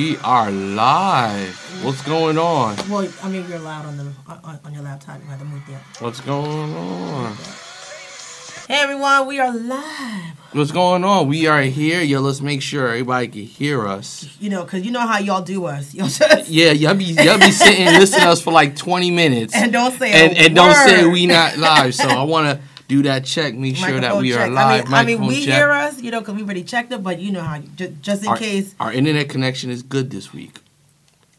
We are live. What's going on? Well, I mean, you're loud on the on, on your laptop. You have to move that. What's going on? Hey, everyone, we are live. What's going on? We are here. Yo, let's make sure everybody can hear us. You know, because you know how y'all do us. Just Yeah, y'all be y'all be sitting and listening to us for like 20 minutes. and don't say and, and don't say we not live. So I want to do that check, make sure that we are live. I mean, I mean, we check. hear us, you know, because we already checked it. But you know how, you- ju- just in our, case. our internet connection is good this week.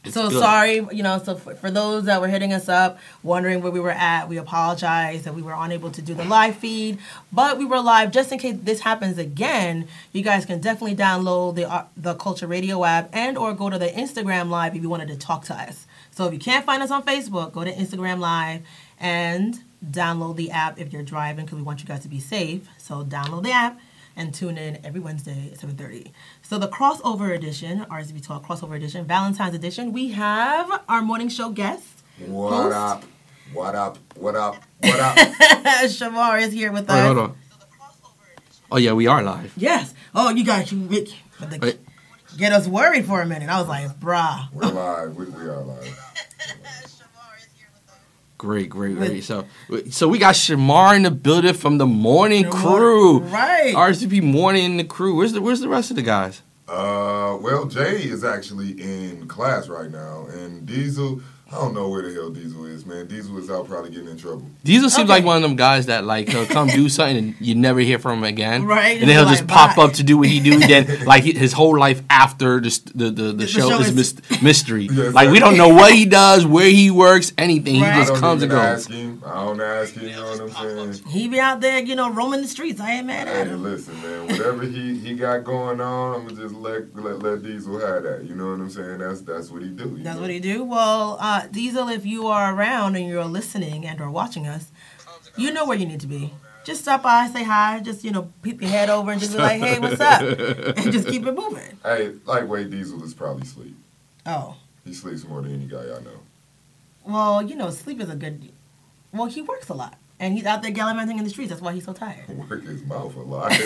It's So good. sorry, you know. So for, for those that were hitting us up, wondering where we were at, we apologize that we were unable to do the live feed, but we were live just in case this happens again. You guys can definitely download the uh, the Culture Radio app and or go to the Instagram live if you wanted to talk to us. So if you can't find us on Facebook, go to Instagram live and download the app if you're driving because we want you guys to be safe. So download the app and tune in every Wednesday at 7.30. So the crossover edition, RSVP Talk crossover edition, Valentine's edition, we have our morning show guest. What Host. up? What up? What up? What up? Shamar is here with Wait, us. hold on. Oh yeah, we are live. Yes. Oh, you guys, you Rick, the- get us worried for a minute. I was like, brah. We're live. We, we are live. Great, great, great. So, so we got Shamar in the building from the morning The crew. right. RCP morning in the crew. Where's the Where's the rest of the guys? Uh, well, Jay is actually in class right now, and Diesel. I don't know where the hell Diesel is, man. Diesel is out probably getting in trouble. Diesel seems Okay. like one of them guys that like he'll come do something and you never hear from him again. Right, And then he'll you're just pop bye. up to do what he do. Then like his whole life after the the the, the, show, show is is- mys- mystery. Yes, like we don't know what he does, where he works, anything. Right. He just don't comes and even goes. ask him. I don't ask him. You know what I'm saying? He be out there, you know, roaming the streets. I ain't mad at Hey, him. listen, man. Whatever he, he got going on, I'm gonna just let, let let Diesel have that. You know what I'm saying? That's that's what he do. That's know? what he do. Well, uh, Diesel, if you are around and you're listening and or watching us, you know where you need to be. Just stop by, say hi, just you know, peep your head over and just be like, "Hey, what's up?" and just keep it moving. Hey, lightweight Diesel is probably sleep. Oh, He sleeps more than any guy I know. well, you know, sleep is a good. Well, he works a lot, and he's out there gallivanting in the streets. That's why he's so tired. Work his mouth a lot.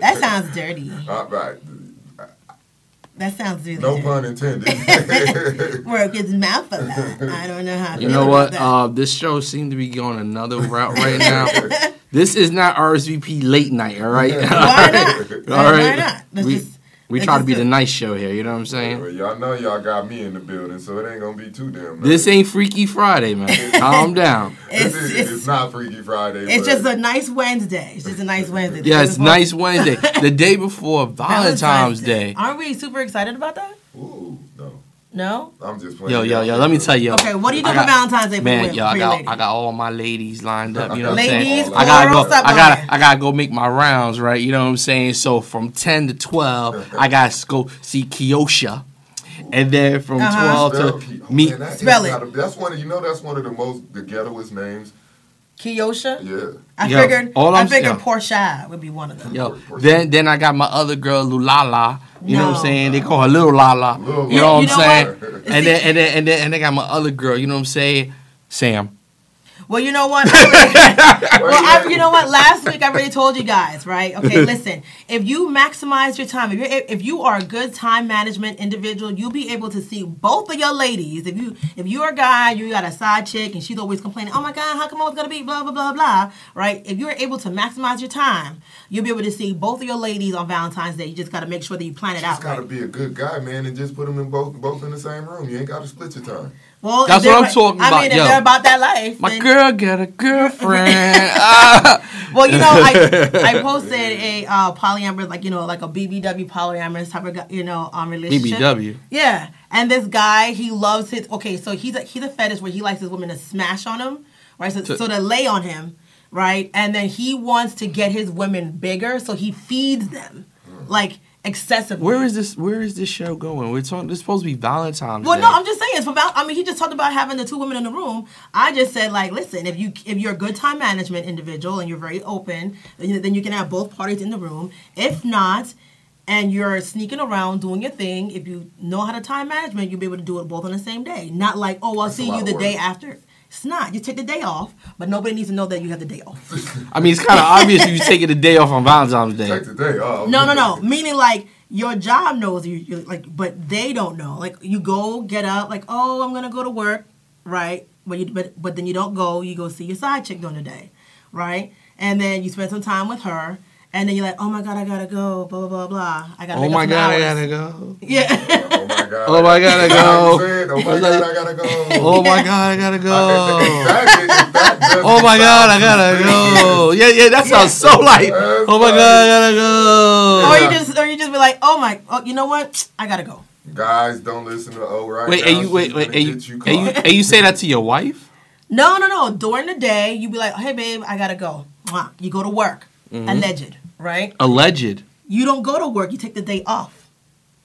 That sounds dirty. All right. That sounds really No pun intended. Work his mouth a lot. I don't know how. You feel know about what? that. Uh, this show seems to be going another route right now. this is not RSVP late night. All right. Why not? All Why not? Let's we just- we try to be the nice show here. You know what I'm saying? well, y'all know y'all got me in the building, so it ain't gonna be too damn. This ain't Freaky Friday, man. Calm down. This It's- it's- it's not Freaky Friday. It's but just a nice Wednesday. It's just a nice Wednesday. Yeah, it's is nice Wednesday, the day before Valentine's Day. Aren't we super excited about that? Ooh, no. No. I'm just playing. Yo, yo, yo. Let me tell you. Okay, what do you do for Valentine's Day for, Man, your- yo, for I your got lady? I got all my ladies lined up. You know what I'm Ladies, saying? I gotta plural, go. stop I gotta. I gotta go make my rounds, right? You know what I'm saying? So from ten to twelve, I gotta go see Kiosha, and then from Uh-huh. twelve Spell to Key- oh, meet. man, that is Spell it. not a- that's one. Of, you know, that's one of the most the ghettoest names. Kiosha. Yeah. I Yo, figured. all I I'm- figured yo. Portia would be one of them. Yo, then then I got my other girl Lulala. You know what I'm No. saying? They call her Little Lala. Lil You know what You I'm know saying? what? And then and then and then and they got my other girl. You know what I'm saying? Sam. Well, you know what? well, I, you know what? Last week I already told you guys, right? Okay, listen. If you maximize your time, if you are if you are a good time management individual, you'll be able to see both of your ladies. If you if you're a guy, you got a side chick, and she's always complaining, "Oh my God, how come I was gonna be blah blah blah blah," right? If you're able to maximize your time, you'll be able to see both of your ladies on Valentine's Day. You just got to make sure that you plan it out. Just out. gotta Right? be a good guy, man, and just put them in both both in the same room. You ain't gotta split your time. Well, That's what I'm talking I about, I mean, if yo. they're about that life, My girl got a girlfriend. Ah. Well, you know, I I posted a uh, polyamorous, like you know, like a BBW polyamorous type of you know, um, relationship. BBW. Yeah, and this guy, he loves his. Okay, so he's a he's a fetish where he likes his women to smash on him, right? So, so to lay on him, right? And then he wants to get his women bigger, so he feeds them. Like excessively. Where is this? Where is this show going? We're talking. This is supposed to be Valentine's Well, Day. no, I'm just saying. It's for val- I mean, he just talked about having the two women in the room. I just said, like, listen, if you if you're a good time management individual and you're very open, then you, can have both parties in the room. If not, and you're sneaking around doing your thing, if you know how to time management, you'll be able to do it both on the same day. Not like, oh, I'll That's see you the work. day after. It's not. You take the day off, but nobody needs to know that you have the day off. I mean, it's kind of obvious if you taking the day off on Valentine's Day. Take the day off. No, no, no. Meaning like your job knows you, you like, but they don't know. Like you go get up, like, oh, I'm gonna go to work, right? But you, but but then you don't go. You go see your side chick during the day, right? And then you spend some time with her, and then you're like, oh my god, I gotta go, blah blah blah blah. I gotta. Oh my some god, I gotta go. Yeah. Oh my god. Oh my God, I Like go. Oh my god, I gotta go. Oh my god, I gotta go. Exactly, if that doesn't Oh my god, I gotta go. Yeah, yeah, that sounds so like. Oh my god, I gotta go. or you just or you just be like, oh my, oh, you know what? I gotta go. Guys, don't listen to O right Wait, now. and you wait, wait, gonna and you, get you and you, caught. and you say that to your wife? No, no, no. During the day, you be like, hey babe, I gotta go. You go to work. Mm-hmm. Alleged, right? Alleged. You don't go to work. You take the day off,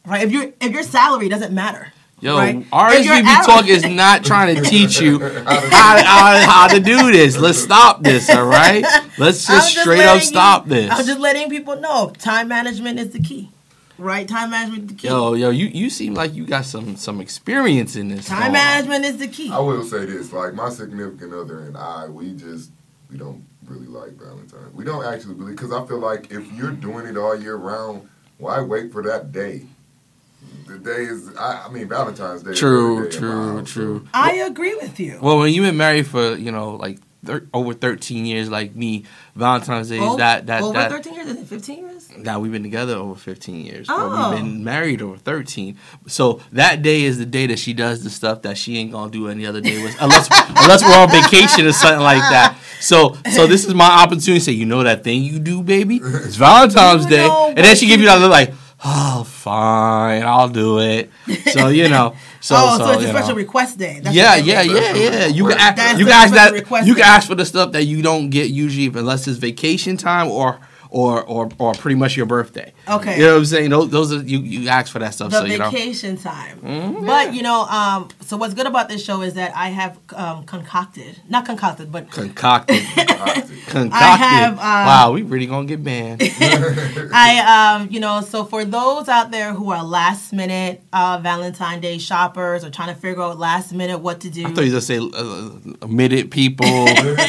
right? If your if your salary doesn't matter. Yo, right? RSVP Talk is not trying to teach you how, how, how to do this. Let's stop this, all right? Let's I'm just straight up letting you- stop this. I'm just letting people know time management is the key, right? Time management is the key. Yo, yo, you, you seem like you got some some experience in this. time management is the key. I will say this: like my significant other and I, we just we don't really like Valentine's. We don't actually really because I feel like if you're doing it all year round, why wait for that day? The day is, I, I mean, Valentine's Day. True, every day in my true, true. I agree with you. Well, when you've been married for you know like thir- over thirteen years, like me, Valentine's Day is Oh, that that over that. 13 years, is it 15 years? Now we've been together over 15 years. but Oh. we've been oh. married over 13. So that day is the day that she does the stuff that she ain't gonna do any other day, with, unless unless we're on vacation or something like that. So so this is my opportunity to say, you know that thing you do, baby? It's Valentine's You Day, and then she give you you that look like, oh fine, I'll do it. So you know, so oh, so, it's a special know. request day. That's yeah, what yeah, yeah, yeah. You can ask, you the guys that you can ask for the stuff that you don't get usually unless it's vacation time or or or or pretty much your birthday. Okay. You know what I'm saying? Those, those are you you ask for that stuff. the so you know. vacation time. Mm-hmm. But you know, um, so what's good about this show is that I have um, concocted, not concocted, but Concocted, Toxic. concocted. have, um, wow, we really gonna get banned. I, um, you know, so for those out there who are last minute uh, Valentine Day shoppers or trying to figure out last minute what to do, I thought you just say uh, minute people,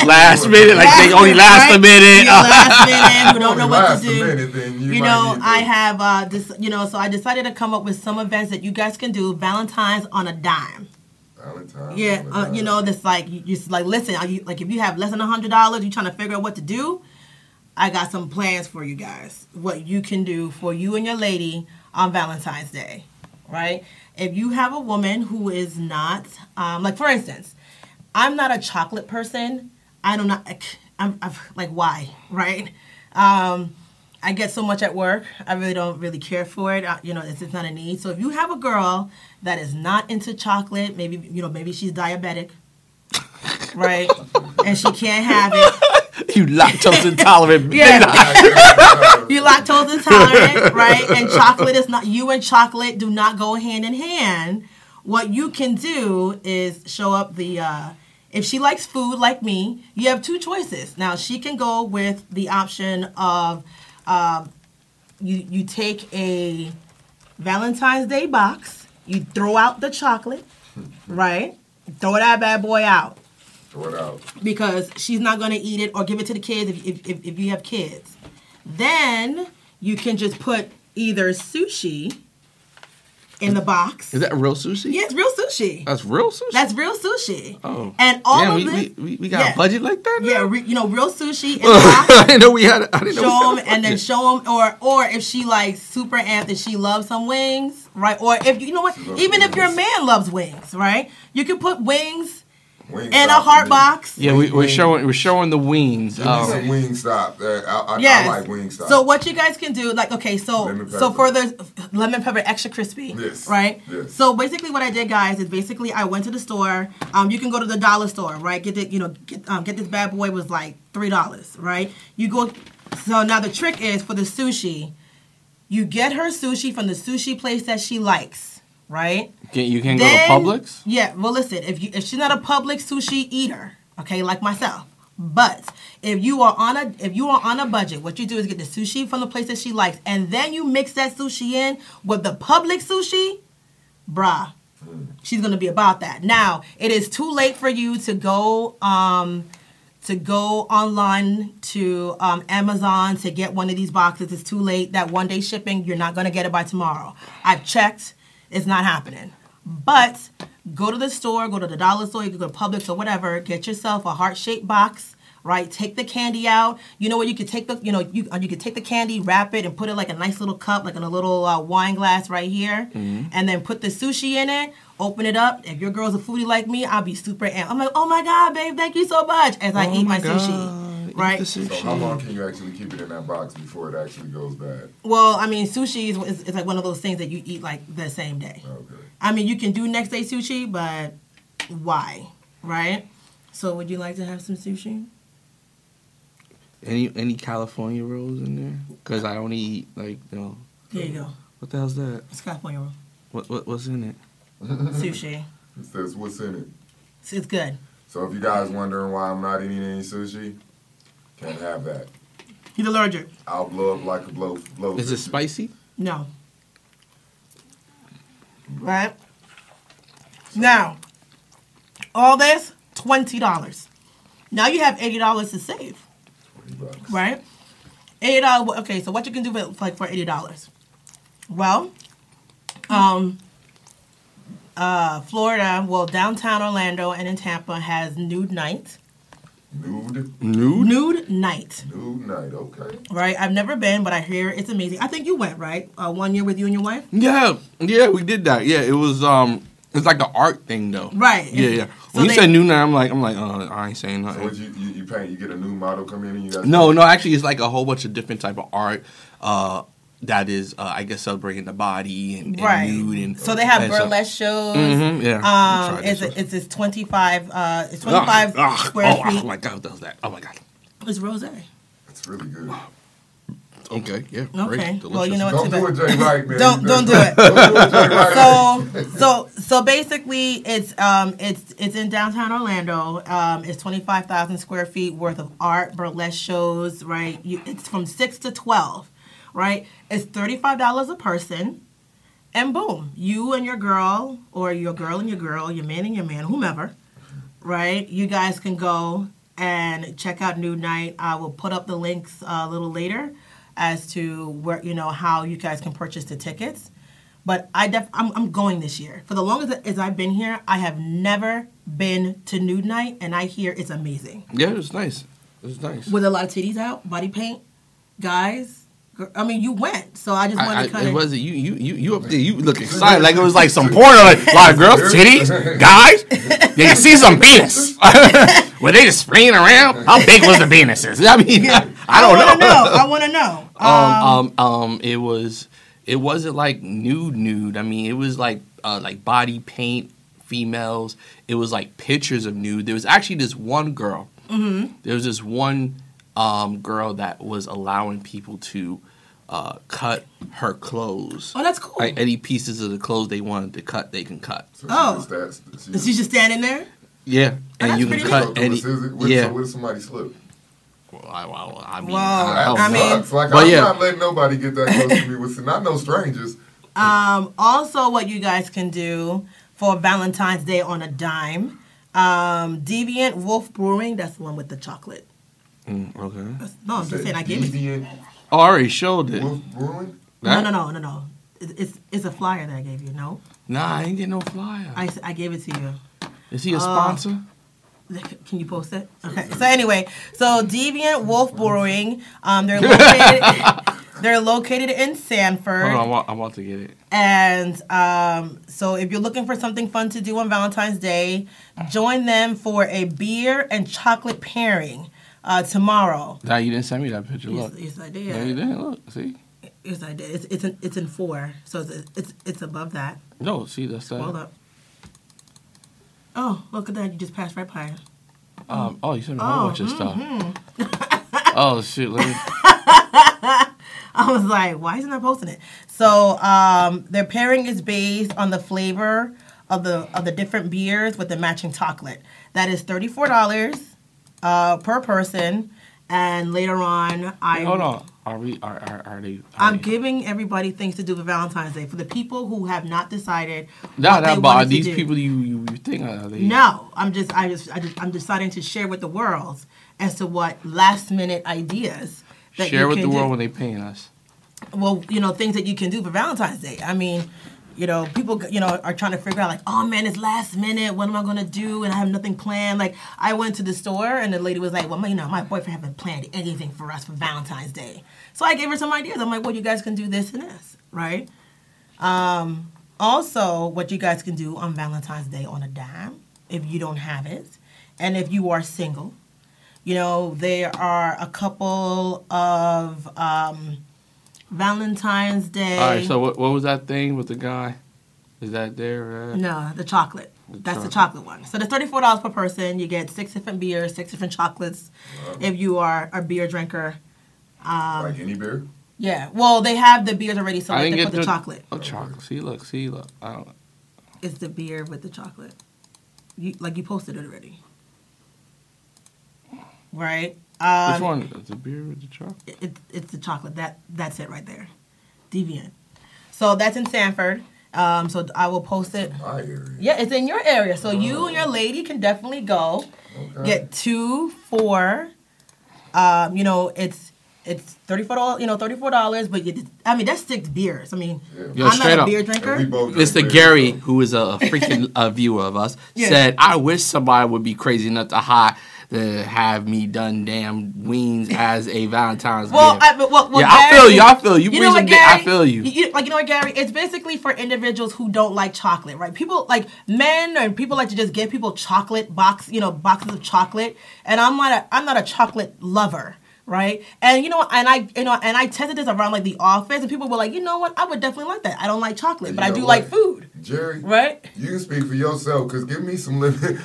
last minute, like they only minute, last a minute. Last minute don't know what to do. you you know, I have uh, this, you know, so I decided to come up with some events that you guys can do Valentine's on a dime. Valentine's. Yeah, uh, you know, this like you just like listen, are you like if you have less than a hundred dollars, you're trying to figure out what to do. I got some plans for you guys. What you can do for you and your lady on Valentine's Day, right? If you have a woman who is not, um, like for instance, I'm not a chocolate person. I do not. I'm, I'm like why, right? Um, I get so much at work. I really don't really care for it. Uh, you know, it's, it's not a need. So if you have a girl that is not into chocolate, maybe you know, maybe she's diabetic, right? and she can't have it. you lactose intolerant. Yeah. You lactose intolerant, right? And chocolate is not. You and chocolate do not go hand in hand. What you can do is show up the. Uh, if she likes food like me, you have two choices. Now she can go with the option of, um, you you take a Valentine's Day box, you throw out the chocolate, right? Throw that bad boy out Throw it out. because she's not going to eat it or give it to the kids if, if, if, if you have kids. Then you can just put either sushi in the box. Is that real sushi? Yeah, it's real sushi. That's real sushi. That's real sushi. oh. And all Damn, of we, this, we, we, we got yeah. a budget like that. yeah, re, you know, real sushi in the I box. didn't know we had. I didn't show them and then show them, or or if she like super amped and she loves some wings, right? Or if you know what, even if your man loves wings, right? You can put wings Wing in a heart box. Yeah, we, we're showing we're showing the wings. Give me Um, some wing stop. Uh, I, I, Yes. I like Wingstop. So what you guys can do, like, okay, so so for the lemon pepper extra crispy, Yes. right? Yes. So basically, what I did, guys, is basically I went to the store. Um, you can go to the dollar store, right? Get it, you know, get um, get this bad boy was like three dollars, right? You go. So now the trick is for the sushi. You get her sushi from the sushi place that she likes, right? Can, you can Then- go to Publix. Yeah, well, listen, if you if she's not a Publix sushi eater, okay, like myself, but if you are on a if you are on a budget, what you do is get the sushi from the place that she likes, and then you mix that sushi in with the Publix sushi, bruh. She's gonna be about that. Now, it is too late for you to go um to go online to um, Amazon to get one of these boxes. It's too late. That one day shipping, you're not gonna get it by tomorrow. I've checked. It's not happening. But go to the store, go to the dollar store, you can go to Publix or whatever, get yourself a heart shaped box, right? Take the candy out. You know what? You could take the, you know, you uh, you could take the candy, wrap it, and put it like a nice little cup, like in a little uh, wine glass right here, and then put the sushi in it. Open it up. If your girl's a foodie like me, I'll be super amped. I'm like, oh my god, babe, thank you so much, as I Oh eat my, my sushi, right? the So how long can you actually keep it in that box before it actually goes bad? Well, I mean, sushi is, is, is like one of those things that you eat like the same day. Okay. I mean, you can do next day sushi, but why, right? So, would you like to have some sushi? Any any California rolls in there? Because I only eat like you know. Here you go. What the hell's that? It's California roll. What, what what's in it? Sushi. It says what's in it. It's, it's good. So if you guys wondering why I'm not eating any sushi, can't have that. He's allergic. I'll blow up like a blow blow. Is it spicy? No. Right? Now, all this, $20. Now you have $80 to save. Twenty bucks. right? Eighty dollars. Okay, so what you can do for like for eighty dollars? Well, um, uh, Florida, well, downtown Orlando and in Tampa has nude night. Nude, Nude. Nude night, nude night. Okay. right? I've never been, but I hear it's amazing. I think you went right uh, one year with you and your wife. Yeah, yeah, we did that. Yeah, it was um, it's like the art thing though. Right. Yeah, yeah. So When you they- said nude night, I'm like, I'm like, oh, I ain't saying So nothing. what you, you you paint? You get a new model come in and you guys. No, no, actually, it's like a whole bunch of different type of art. Uh, that is, uh, I guess, celebrating the body and, and Right. nude and So they have and so- burlesque shows. Mhm, yeah. Um, Tried it's this it's it's twenty five. Uh, it's twenty five ugh, square oh, feet. Oh my god, what the hell's that? Oh my god. It's rose. It's really good. Okay, yeah. Okay. Great, Well, you know what? Don't do bad. it, Jay Wright, man. Don't- don't do it. Don't do it, so so so basically it's um it's it's in downtown Orlando. Um it's 25,000 square feet worth of art, burlesque shows, right? You, it's from 6 to 12, right? It's $35 a person. And boom, you and your girl or your girl and your girl, your man and your man, whomever, right? You guys can go and check out Nude Night. I will put up the links a little later as to where you know how you guys can purchase the tickets. But I def- I'm, I'm going this year. For the longest as I've been here, I have never been to Nude Night, and I hear it's amazing. Yeah, it's nice. It's nice. With a lot of titties out, body paint, guys. Gir- I mean, you went, so I just wanted I, to kind it of. wasn't you. You you you up there. You look excited like it was like some porn. Like a lot of girls, titties, guys. Yeah, you see some penis. Were they just spraying around? How big was the penises? I mean, I, I don't want to know. know. I want to know. um, um, um, it was, it wasn't like nude, nude. I mean, it was like, uh, like body paint, females. It was like pictures of nude. There was actually this one girl. Mm-hmm. There was this one um, girl that was allowing people to uh, cut her clothes. oh, that's cool. Like any pieces of the clothes they wanted to cut, they can cut. So Oh. she just, that's, she Is she just standing there? Yeah, and that's you can pretty cut So any. scissors- with- Yeah. So what somebody slip? Well, I, well, I mean, Well, I don't I know. mean- Sucks. like I'm yeah. not letting nobody get that close to me with not no strangers. Um, also, what you guys can do for Valentine's Day on a dime, um, Deviant Wolf Brewing. That's the one with the chocolate. Mm, okay. No, I'm just saying I gave it. To you. Deviant I already showed it. Brewing. No, no, no, no, no. It's it's a flyer that I gave you. No, Nah, I ain't get no flyer. I, I gave it to you. Is he a Uh, sponsor? Can you post it? Okay. So anyway, so Deviant Wolf Brewing. Um, they're located. they're located in Sanford. Hold on, I want, I'm about to get it. And um, so, if you're looking for something fun to do on Valentine's Day, join them for a beer and chocolate pairing uh, tomorrow. Nah, you didn't send me that picture. Look. Yes, yes, I No, you did. didn't. Look, see? Yes, I did. It's it's in, it's in four, so it's it's it's above that. No, see, that's that. Hold up. Oh, look at that! You just passed right by it. Um, oh, you sent me a whole Oh, bunch of stuff. oh, shit. Let me, I was like, why isn't I posting it? So um, their pairing is based on the flavor of the of the different beers with the matching chocolate. That is thirty four dollars uh, per person. And later on, I Hold on. Are we? Are are, are they? Are I'm they- giving everybody things to do for Valentine's Day for the people who have not decided. Nah, they but are these people you you, you think are they? No, I'm just I just, I just I'm deciding to share with the world as to what last minute ideas that Share with the do. world when they paying us. well, you know, things that you can do for Valentine's Day. I mean, you know, people, you know, are trying to figure out like, oh man, it's last minute. What am I gonna do? And I have nothing planned. Like, I went to the store and the lady was like, well, my, you know, my boyfriend haven't planned anything for us for Valentine's Day. So I gave her some ideas. I'm like, well, you guys can do this and this, right? Um, also, what you guys can do on Valentine's Day on a dime, if you don't have it, and if you are single, you know, there are a couple of um, Valentine's Day. All right. So what what was that thing with the guy? Is that there? Uh, no, the chocolate. The That's the chocolate. chocolate one. So the thirty-four dollars per person. You get six different beers, six different chocolates. If you are a beer drinker, um, like any beer. yeah. Well, they have the beers already So I selected didn't for get the the chocolate. Oh, chocolate. See, look, see, look. I don't. It's the beer with the chocolate. You like you posted it already, right? Um, Which one? It's the beer with the chocolate. it, it's the chocolate. That that's it right there. Deviant. So that's in Sanford. Um, so I will post it. My area. Yeah, it's in your area. So you and your lady can definitely go. Okay. Get two for um, you know, it's it's thirty four dollars you know, thirty four dollars, but you I mean that's six beers. I mean Yeah. Yo, I'm not a up. beer drinker. drink Mr. Gary, so- who is a freaking uh, viewer of us, Yeah. said, "I wish somebody would be crazy enough to hire to have me done damn weens as a Valentine's Well, gift." I, well, well, Yeah, I feel you, I feel you. You You know what, ga- I Gary? feel you. Like you know what, Gary? It's basically for individuals who don't like chocolate, right? People like men and people like to just give people chocolate box, you know, boxes of chocolate. And I'm not a I'm not a chocolate lover, right? And you know, and I you know, and I tested this around like the office, and people were like, you know what? I would definitely like that. I don't like chocolate, but I do know like food, Jerry, right? you can speak for yourself, cause give me some lemon.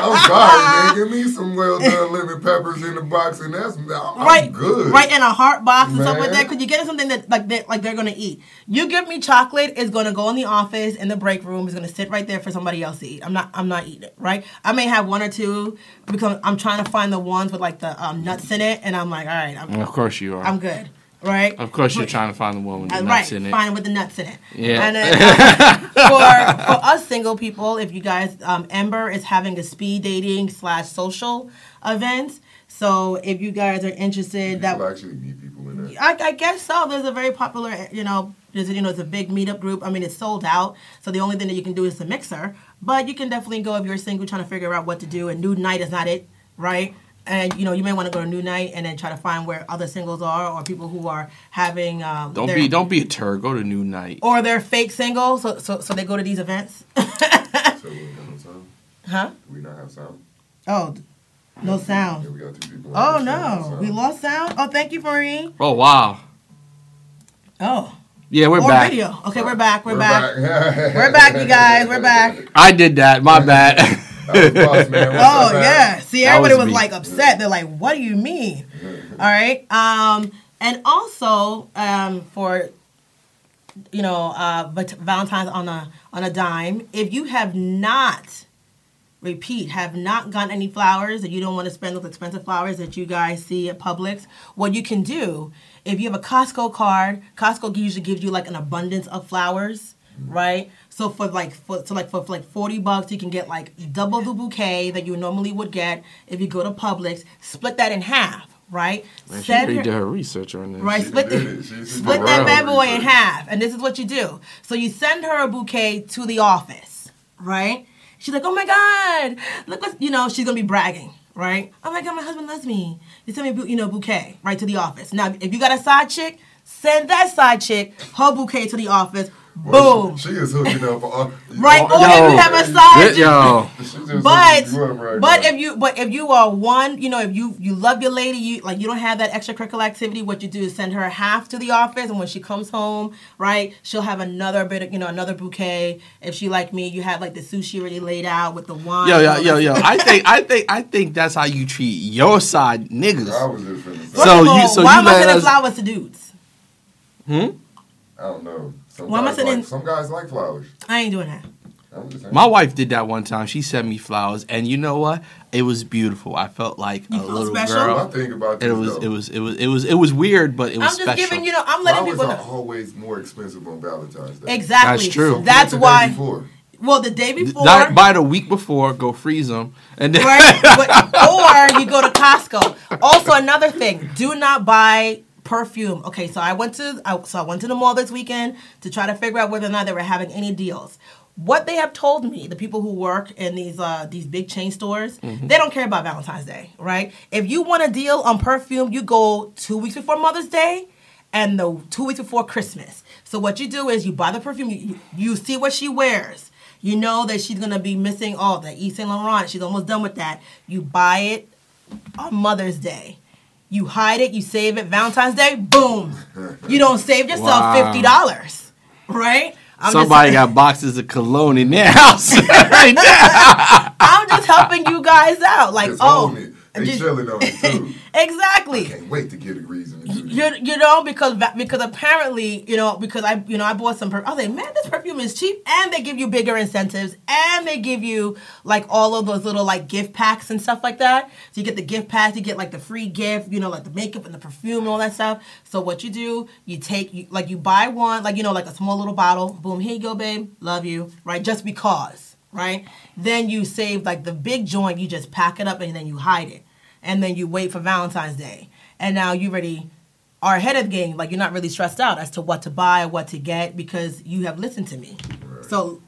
I'm sorry, man. Give me some well done lemon peppers in the box, and that's I'm, I'm good. right in a heart box and stuff like that. Because you get something that like they like they're gonna eat. You give me chocolate, it's gonna go in the office in the break room. It's gonna sit right there for somebody else to eat. I'm not I'm not eating it. Right? I may have one or two because I'm trying to find the ones with like the um, nuts in it, and I'm like, all right, I'm of course you are. I'm good. Right? of course you're trying to find the one with the uh, nuts right, in it. fine with the nuts in it. Yeah. And then, for for us single people, if you guys, um, Ember is having a speed dating slash social event. So if you guys are interested, that People actually meet people in there. I, I guess so. There's a very popular, you know, there's you know, it's a big meetup group. I mean, it's sold out, so the only thing that you can do is the mixer. But you can definitely go if you're single, trying to figure out what to do. And Nude Night is not it, right? And you know, you may want to go to Nude Night and then try to find where other singles are or people who are having. Um, Don't their- be don't be a turd. Go to Nude Night. Or they're fake singles, so so so they go to these events. So we ain't got no sound. huh? Do we not have sound? Oh, no sound. we got two people. Oh no, sound. we lost sound. Oh, thank you, Marie. Oh wow. Oh, Yeah, we're or back. video. Okay, we're back. We're, We're back. back. We're back, you guys. We're back. I did that. My bad. That was boss, man. What's Oh up, yeah. See, everybody was was, like upset. They're like, "What do you mean?" All right. Um, and also um, for you know, uh, but Valentine's on a on a dime. If you have not repeat have not gotten any flowers and you don't want to spend those expensive flowers that you guys see at Publix, what you can do if you have a Costco card, Costco usually gives you like an abundance of flowers, right? So for like for so like for, for like forty bucks, you can get like double the bouquet that you normally would get if you go to Publix. Split that in half, right? Man, she her- did her research on this. Right, She split, the, it. She- she split that bad boy in research. half, and this is what you do. So you send her a bouquet to the office, right? She's like, "Oh my god, look what you know." She's gonna be bragging, right? Oh my god, my husband loves me. He sent me, a bou- you know, bouquet right to the office. Now, if you got a side chick, send that side chick her bouquet to the office. Well, Boom. She, she is hooking up. Uh, Right, all- or if you have a side Good, yo. But hooking you up right but now. if you but if you are one, you know, if you you love your lady, you like you don't have that extracurricular activity. What you do is send her half to the office, and when she comes home, right, she'll have another bit of you know another bouquet. If she like me, you have like the sushi already laid out with the wine. Yo, and yo, yo, yo. I think, I think, I think that's how you treat your side I niggas. was just finna say. First So you- so why you am I sending us- flowers to dudes? Hmm? I don't know. Some Why am I guys sitting- like, some guys like flowers. I ain't doing that. I'm just saying. My wife did that one time. She sent me flowers, and you know what? It was beautiful. I felt like You a felt little special? girl. One thing about And this, it was though, it was it was it was it was weird, but it was I'm just special. giving you know. I'm letting flowers people are know. always more expensive on Valentine's Day. Exactly. That's true. So That's get the day why. before. Well, the day before. Not buy the week before, go freeze them, and then right? But, or you go to Costco. Also, another thing: do not buy perfume. Okay, so I went to I, so I went to the mall this weekend to try to figure out whether or not they were having any deals. What they have told me, the people who work in these uh, these big chain stores, they don't care about Valentine's Day, right? If you want a deal on perfume, you go two weeks before Mother's Day and the two weeks before Christmas. So what you do is you buy the perfume, you, you see what she wears. You know that she's gonna be missing all the Yves Saint Laurent. She's almost done with that. You buy it on Mother's Day. You hide it, you save it. Valentine's Day, boom. You don't save yourself Wow. fifty dollars, right? I'm somebody just, got boxes of cologne in their house right now. I'm just helping you guys out. Like, Just oh, own it. They just- chilling on it too. exactly. I Can't wait to get a reason to do this. You, you know because because apparently you know because I you know I bought some perfume. I was like, man, this perfume is cheap, and they give you bigger incentives, and they give you like all of those little like gift packs and stuff like that. So you get the gift packs, you get like the free gift, you know, like the makeup and the perfume and all that stuff. So what you do, you take you, like you buy one, like you know, like a small little bottle. Boom, here you go, babe. Love you, right? Just because, right? Then you save like the big joint. You just pack it up and then you hide it, and then you wait for Valentine's Day, and now you already are ahead of the game. Like you're not really stressed out as to what to buy, what to get, because you have listened to me. So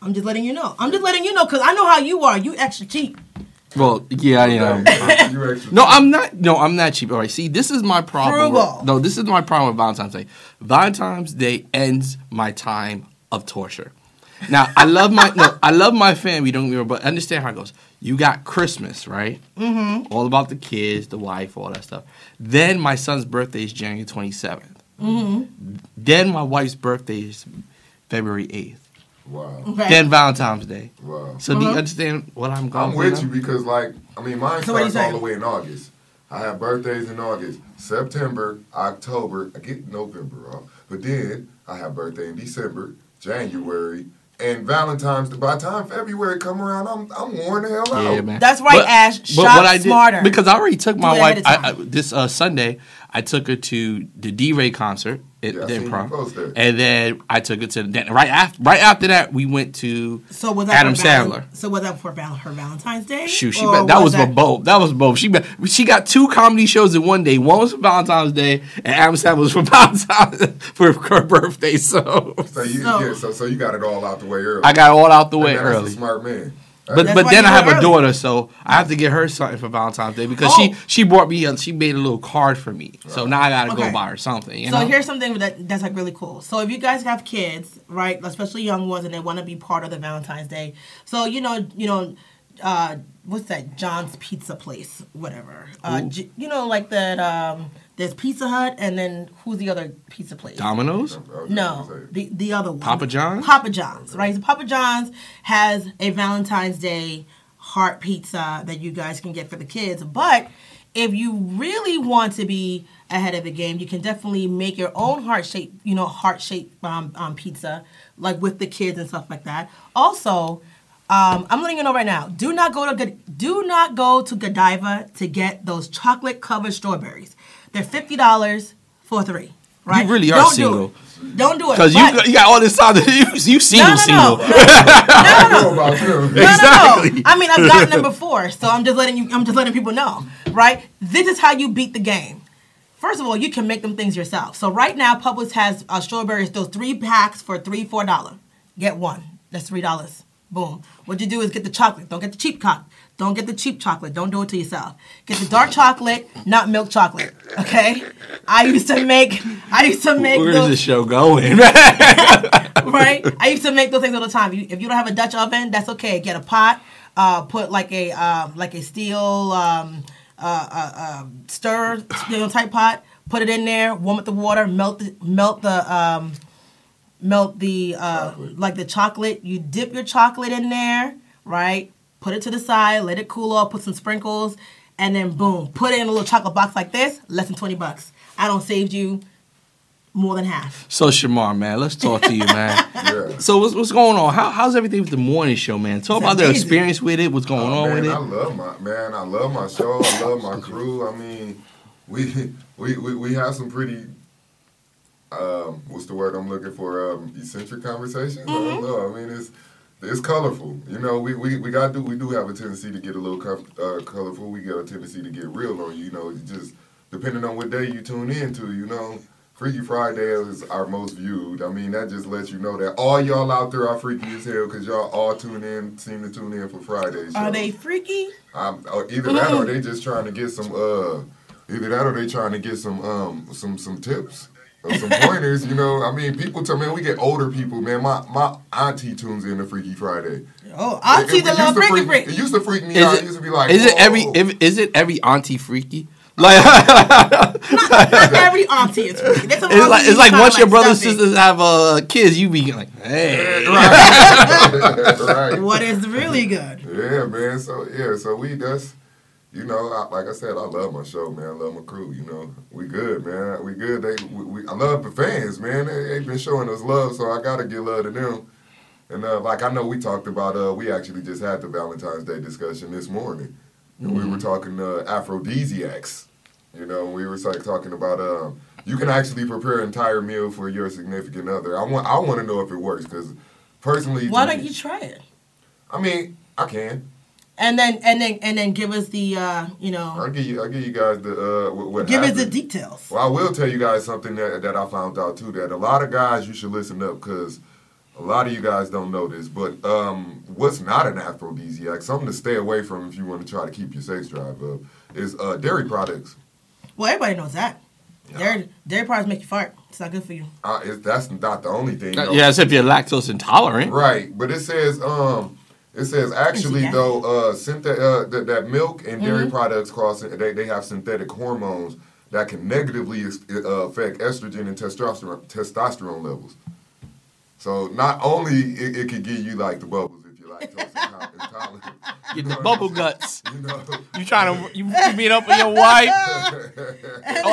I'm just letting you know. I'm just letting you know because I know how you are. You extra cheap. well, yeah, I am. You actually- No, I'm not. No, I'm not cheap. All right, see, this is my problem. with- no, this is my problem with Valentine's Day. Valentine's Day ends my time of torture. Now, I love my no, I love my family. Don't get me wrong, but understand how it goes. You got Christmas, right? Mm-hmm. All about the kids, the wife, all that stuff. Then my son's birthday is January 27th. Mm-hmm. Then my wife's birthday is February 8th. Wow. Okay. Then Valentine's Day. Wow. So do you Uh-huh. understand what I'm going I'm through? with you because, like, I mean, mine So starts all the way in August. I have birthdays in August, September, October. I get November off, but then I have birthday in December, January, and Valentine's. By the time February come around, I'm I'm worn the hell out. Yeah, man. That's right, Ash. Shop smarter. because I already took my wife I, I, this uh, Sunday. I took her to the DeRay concert at Yeah, the Improv, and then I took her to the, right after right after that we went to So was that Adam for val- Sandler. So was that for val- her Valentine's Day? Shoot, she bet, that was, for both. That was both. She bet, she got two comedy shows in one day. One was for Valentine's Day, and Adam Sandler was for Valentine's for her birthday. So So you So- yeah, so so you got it all out the way early. I got it all out the way And that's early. A smart man. But That's but then I have it a daughter, so I have to get her something for Valentine's Day because Oh. she she brought me a, she made a little card for me. So now I gotta Okay. go buy her something. You so know? here's something that that's like really cool. So if you guys have kids, right, especially young ones, and they want to be part of the Valentine's Day, so you know, you know, uh, what's that? John's Pizza Place, whatever. Uh, Ooh. J- you know, like that. Um, there's Pizza Hut, and then who's the other pizza place? Domino's. I was just No, the the other one. Papa John's? Papa John's, right? So Papa John's has a Valentine's Day heart pizza that you guys can get for the kids. But if you really want to be ahead of the game, you can definitely make your own heart shape, you know, heart shaped um, um, pizza, like with the kids and stuff like that. Also. Um, I'm letting you know right now. Do not go to do not go to Godiva to get those chocolate covered strawberries. They're fifty dollars for three. Right? really are Don't do single. it. Don't do it. Because you got- you got all this time. that You you single no, no, single. no. I know about them. No, Exactly. no, no. I mean, I've gotten them before, so I'm just letting you. I'm just letting people know, right? This is how you beat the game. First of all, you can make them things yourself. So right now, Publix has uh, strawberries. Those three packs for three, four dollar. Get one. That's three dollars. Boom. What you do is get the chocolate. Don't get the cheap cock. Don't get the cheap chocolate. Don't do it to yourself. Get the dark chocolate, not milk chocolate. Okay. I used to make. I used to make. Where's those- this show going? right? I used to make those things all the time. If you don't have a Dutch oven, that's okay. Get a pot. Uh, put like a um, like a steel um, uh, uh, uh, stir you know, type pot. Put it in there. Warm up the water. Melt the, melt the um, melt the uh, like the chocolate. You dip your chocolate in there, right? Put it to the side. Let it cool off. Put some sprinkles, and then boom, put it in a little chocolate box like this. Less than twenty bucks. I don't saved you more than half. So Shamar, man, let's talk to you, man. Yeah. So what's, what's going on? How, how's everything with the morning show, man? Talk It's about their amazing. experience with it. What's going Oh, on man, with I love my man. I love my show. I love my crew. I mean, we we we, we have some pretty. Um, what's the word I'm looking for? Um, eccentric conversations. I Mm-hmm. don't know. I mean, it's it's colorful. You know, we we, we got do we do have a tendency to get a little co- uh, colorful. We got a tendency to get real on you. You know, just depending on what day you tune in to. You know. Freaky Friday is our most viewed. I mean, that just lets you know that all y'all out there are freaky as hell because y'all all tune in, seem to tune in for Fridays. Are they freaky? Um, or either that or they just trying to get some uh either that or they trying to get some um some some tips some pointers, you know. I mean people tell man we get older people, man. My my auntie tunes in to Freaky Friday. Oh, auntie see It- the it love freaky freak- freak. It used to freak me Is out. it- It used to be like Is it every if, is it every auntie freaky? Like Not every auntie is freaky. There's some it's like it's like kinda once your brothers and sisters have uh, kids, you be like, hey, right. What is really good? Yeah, man. So yeah, so we that's you know, I, like I said, I love my show, man. I love my crew. You know, we good, man. We good. They, we, we I love the fans, man. They, they've been showing us love, so I gotta give love to them. And uh, like I know, we talked about. Uh, we actually just had the Valentine's Day discussion this morning, and we were talking uh, aphrodisiacs. You know, we were like talking about um, you can actually prepare an entire meal for your significant other. I want I want to know if it works because personally, Why don't me- you try it? I mean, I can. And then and then and then give us the uh, you I'll know give you. I'll give you guys the uh, what, what give us the details. Well, I will tell you guys something that, that I found out too. That a lot of guys you should listen up because a lot of you guys don't know this. But um, what's not an aphrodisiac, something to stay away from if you want to try to keep your sex drive up, is uh, dairy products. Well, everybody knows that. Dairy dairy products make you fart. It's not good for you. Uh, it, that's not the only thing. though. yeah, as if you're lactose intolerant. Right, but it says um, it says actually Yes. though uh, synthet- uh that, that milk and dairy Mm-hmm. products cause they they have synthetic hormones that can negatively uh, affect estrogen and testosterone testosterone levels. So not only it, it could give you like the bubbles if you're lactose intolerant. Get the bubble guts. You know. You trying to you, you meet up with your wife? Oh,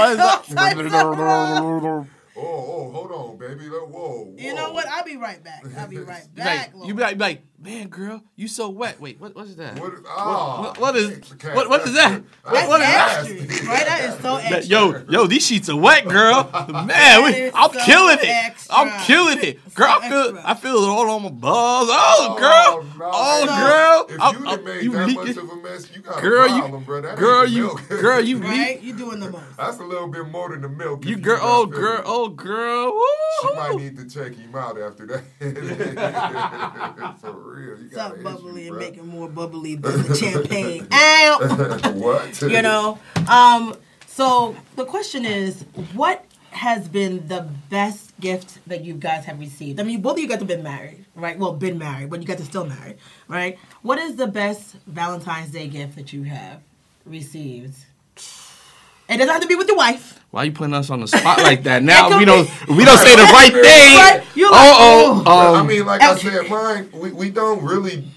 like- Oh, oh, hold on, baby. Whoa, whoa. You know what? I'll be right back. I'll be right back. you be like, be like, man, girl, you so wet. Wait, what? What is that? What, oh, what- what is- okay, what- what is that? that's What- what is That's nasty. extra, right? That is so extra. That- yo, yo, these sheets are wet, girl. Man, we, I'm so killing it. extra. I'm killing it, girl. I feel, extra. I feel it all on my balls. Oh, oh girl. no. Oh, girl. If I'm- you I'm- done made you that leaking- much of a mess, you got girl, a you, problem, bro. That girl, ain't the you, girl, you, leak. right? You doing the most. That's a little bit more than the milk. You, you girl. got Oh, feelings. girl. Oh, girl. She might need to check him out after that. Real, you Stop bubbly and bruh. making more bubbly than the champagne. Ow! what? you know. Um, so the question is, what has been the best gift that you guys have received? I mean, both of you guys have been married, right? Well, been married, but you guys are still married, right? What is the best Valentine's Day gift that you have received? It doesn't have to be with your wife. Why are you putting us on the spot like that? Now we don't, be- we don't say the right thing. Right? You're like, oh, oh. oh. I Um, mean, like I said, mine. We, we don't really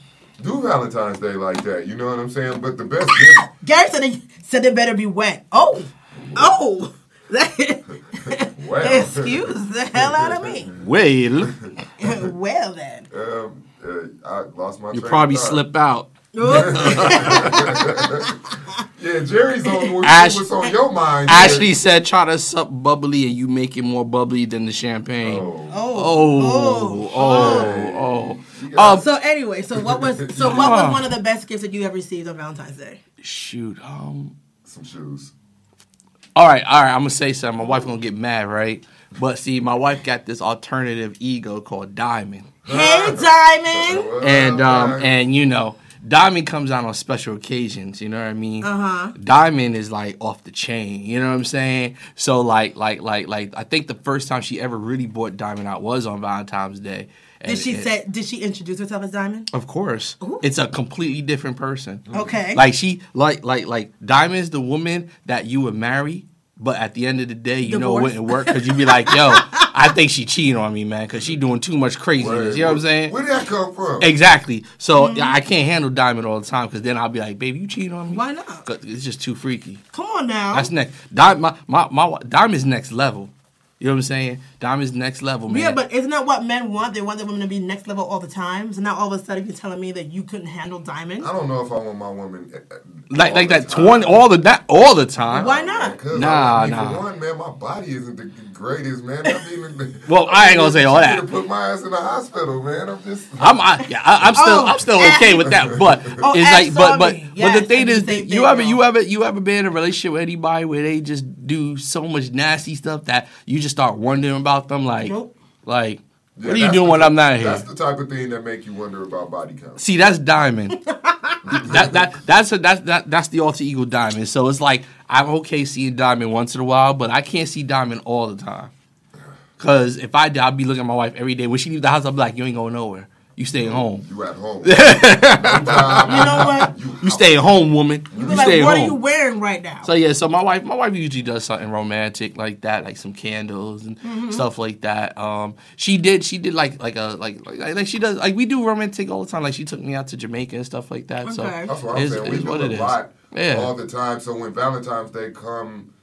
do Valentine's Day like that. You know what I'm saying? But the best gift. Gary said it, said it better be wet. Oh, oh. Well. Excuse the hell out of me. well, well then. Um, uh, I lost my. you probably of slip out. Yeah, Jerry's on. What, Ash- what's on your mind? Ashley said, "Try to sup bubbly, and you make it more bubbly than the champagne." Oh. Oh, oh, oh, You oh. got- Um, So anyway, so what was so what was one of the best gifts that you ever received on Valentine's Day? shoot. Um. Some shoes. All right, all right. I'm gonna say something. My wife gonna get mad, right? But see, my wife got this alternative ego called Diamond, Hey, Diamond. And um, and you know, Diamond comes out on special occasions. You know what I mean? Uh huh. Diamond is like off the chain. You know what I'm saying? So like, like, like, like. I think the first time she ever really bought Diamond out was on Valentine's Day. Did she and- say? Did she introduce herself as Diamond? Of course, Ooh. it's a completely different person. Okay. Like she, like, like, like Diamond's the woman that you would marry, but at the end of the day, you know it wouldn't work because you'd be like, "Yo, I think she cheating on me, man, because she doing too much craziness." You know what I'm saying? Where did that come from? Exactly. So mm-hmm. I can't handle Diamond all the time because then I'll be like, "Baby, you cheating on me?" Why not? 'Cause It's just too freaky. Come on now. That's next. Di- my, my, my Diamond's next level. You know what I'm saying? Diamond's next level, man. Yeah, but isn't that what men want? They want their women to be next level all the time. So now all of a sudden you're telling me that you couldn't handle diamond. I don't know if I want my woman uh, uh, like like that time. twenty all the that all the time. Why not? Because Nah, I mean, nah. For one, man, my body isn't the greatest, man. I mean, Well, I ain't gonna say all you that. need to put my ass in the hospital, man. I'm just. I'm I, yeah, I, I'm still Oh, I'm still okay with that, but Oh, it's ask like but but Tommy. but the thing is, the you thing, ever yo. you ever you ever been in a relationship with anybody where they just do so much nasty stuff that you just start wondering about them, like Nope. like Yeah, what are you doing the when I'm not here? That's the type of thing that make you wonder about body count. See, that's diamond. that that that's a, that's that that's the alter ego diamond. So it's like I'm okay seeing diamond once in a while, but I can't see diamond all the time. Cause if I did, I'd be looking at my wife every day. When she leaves the house, I'm like, you ain't going nowhere. You staying home. You at home. You know what? You staying home, woman. You, You're like, staying what home. are you wearing right now? So yeah, so my wife, my wife usually does something romantic like that, like some candles and Mm-hmm. stuff like that. Um, she did, she did like like a like like like she does like we do romantic all the time. Like she took me out to Jamaica and stuff like that. So That's what I'm it's, saying. We it's do what a it is. lot Yeah. all the time. So when Valentine's Day come,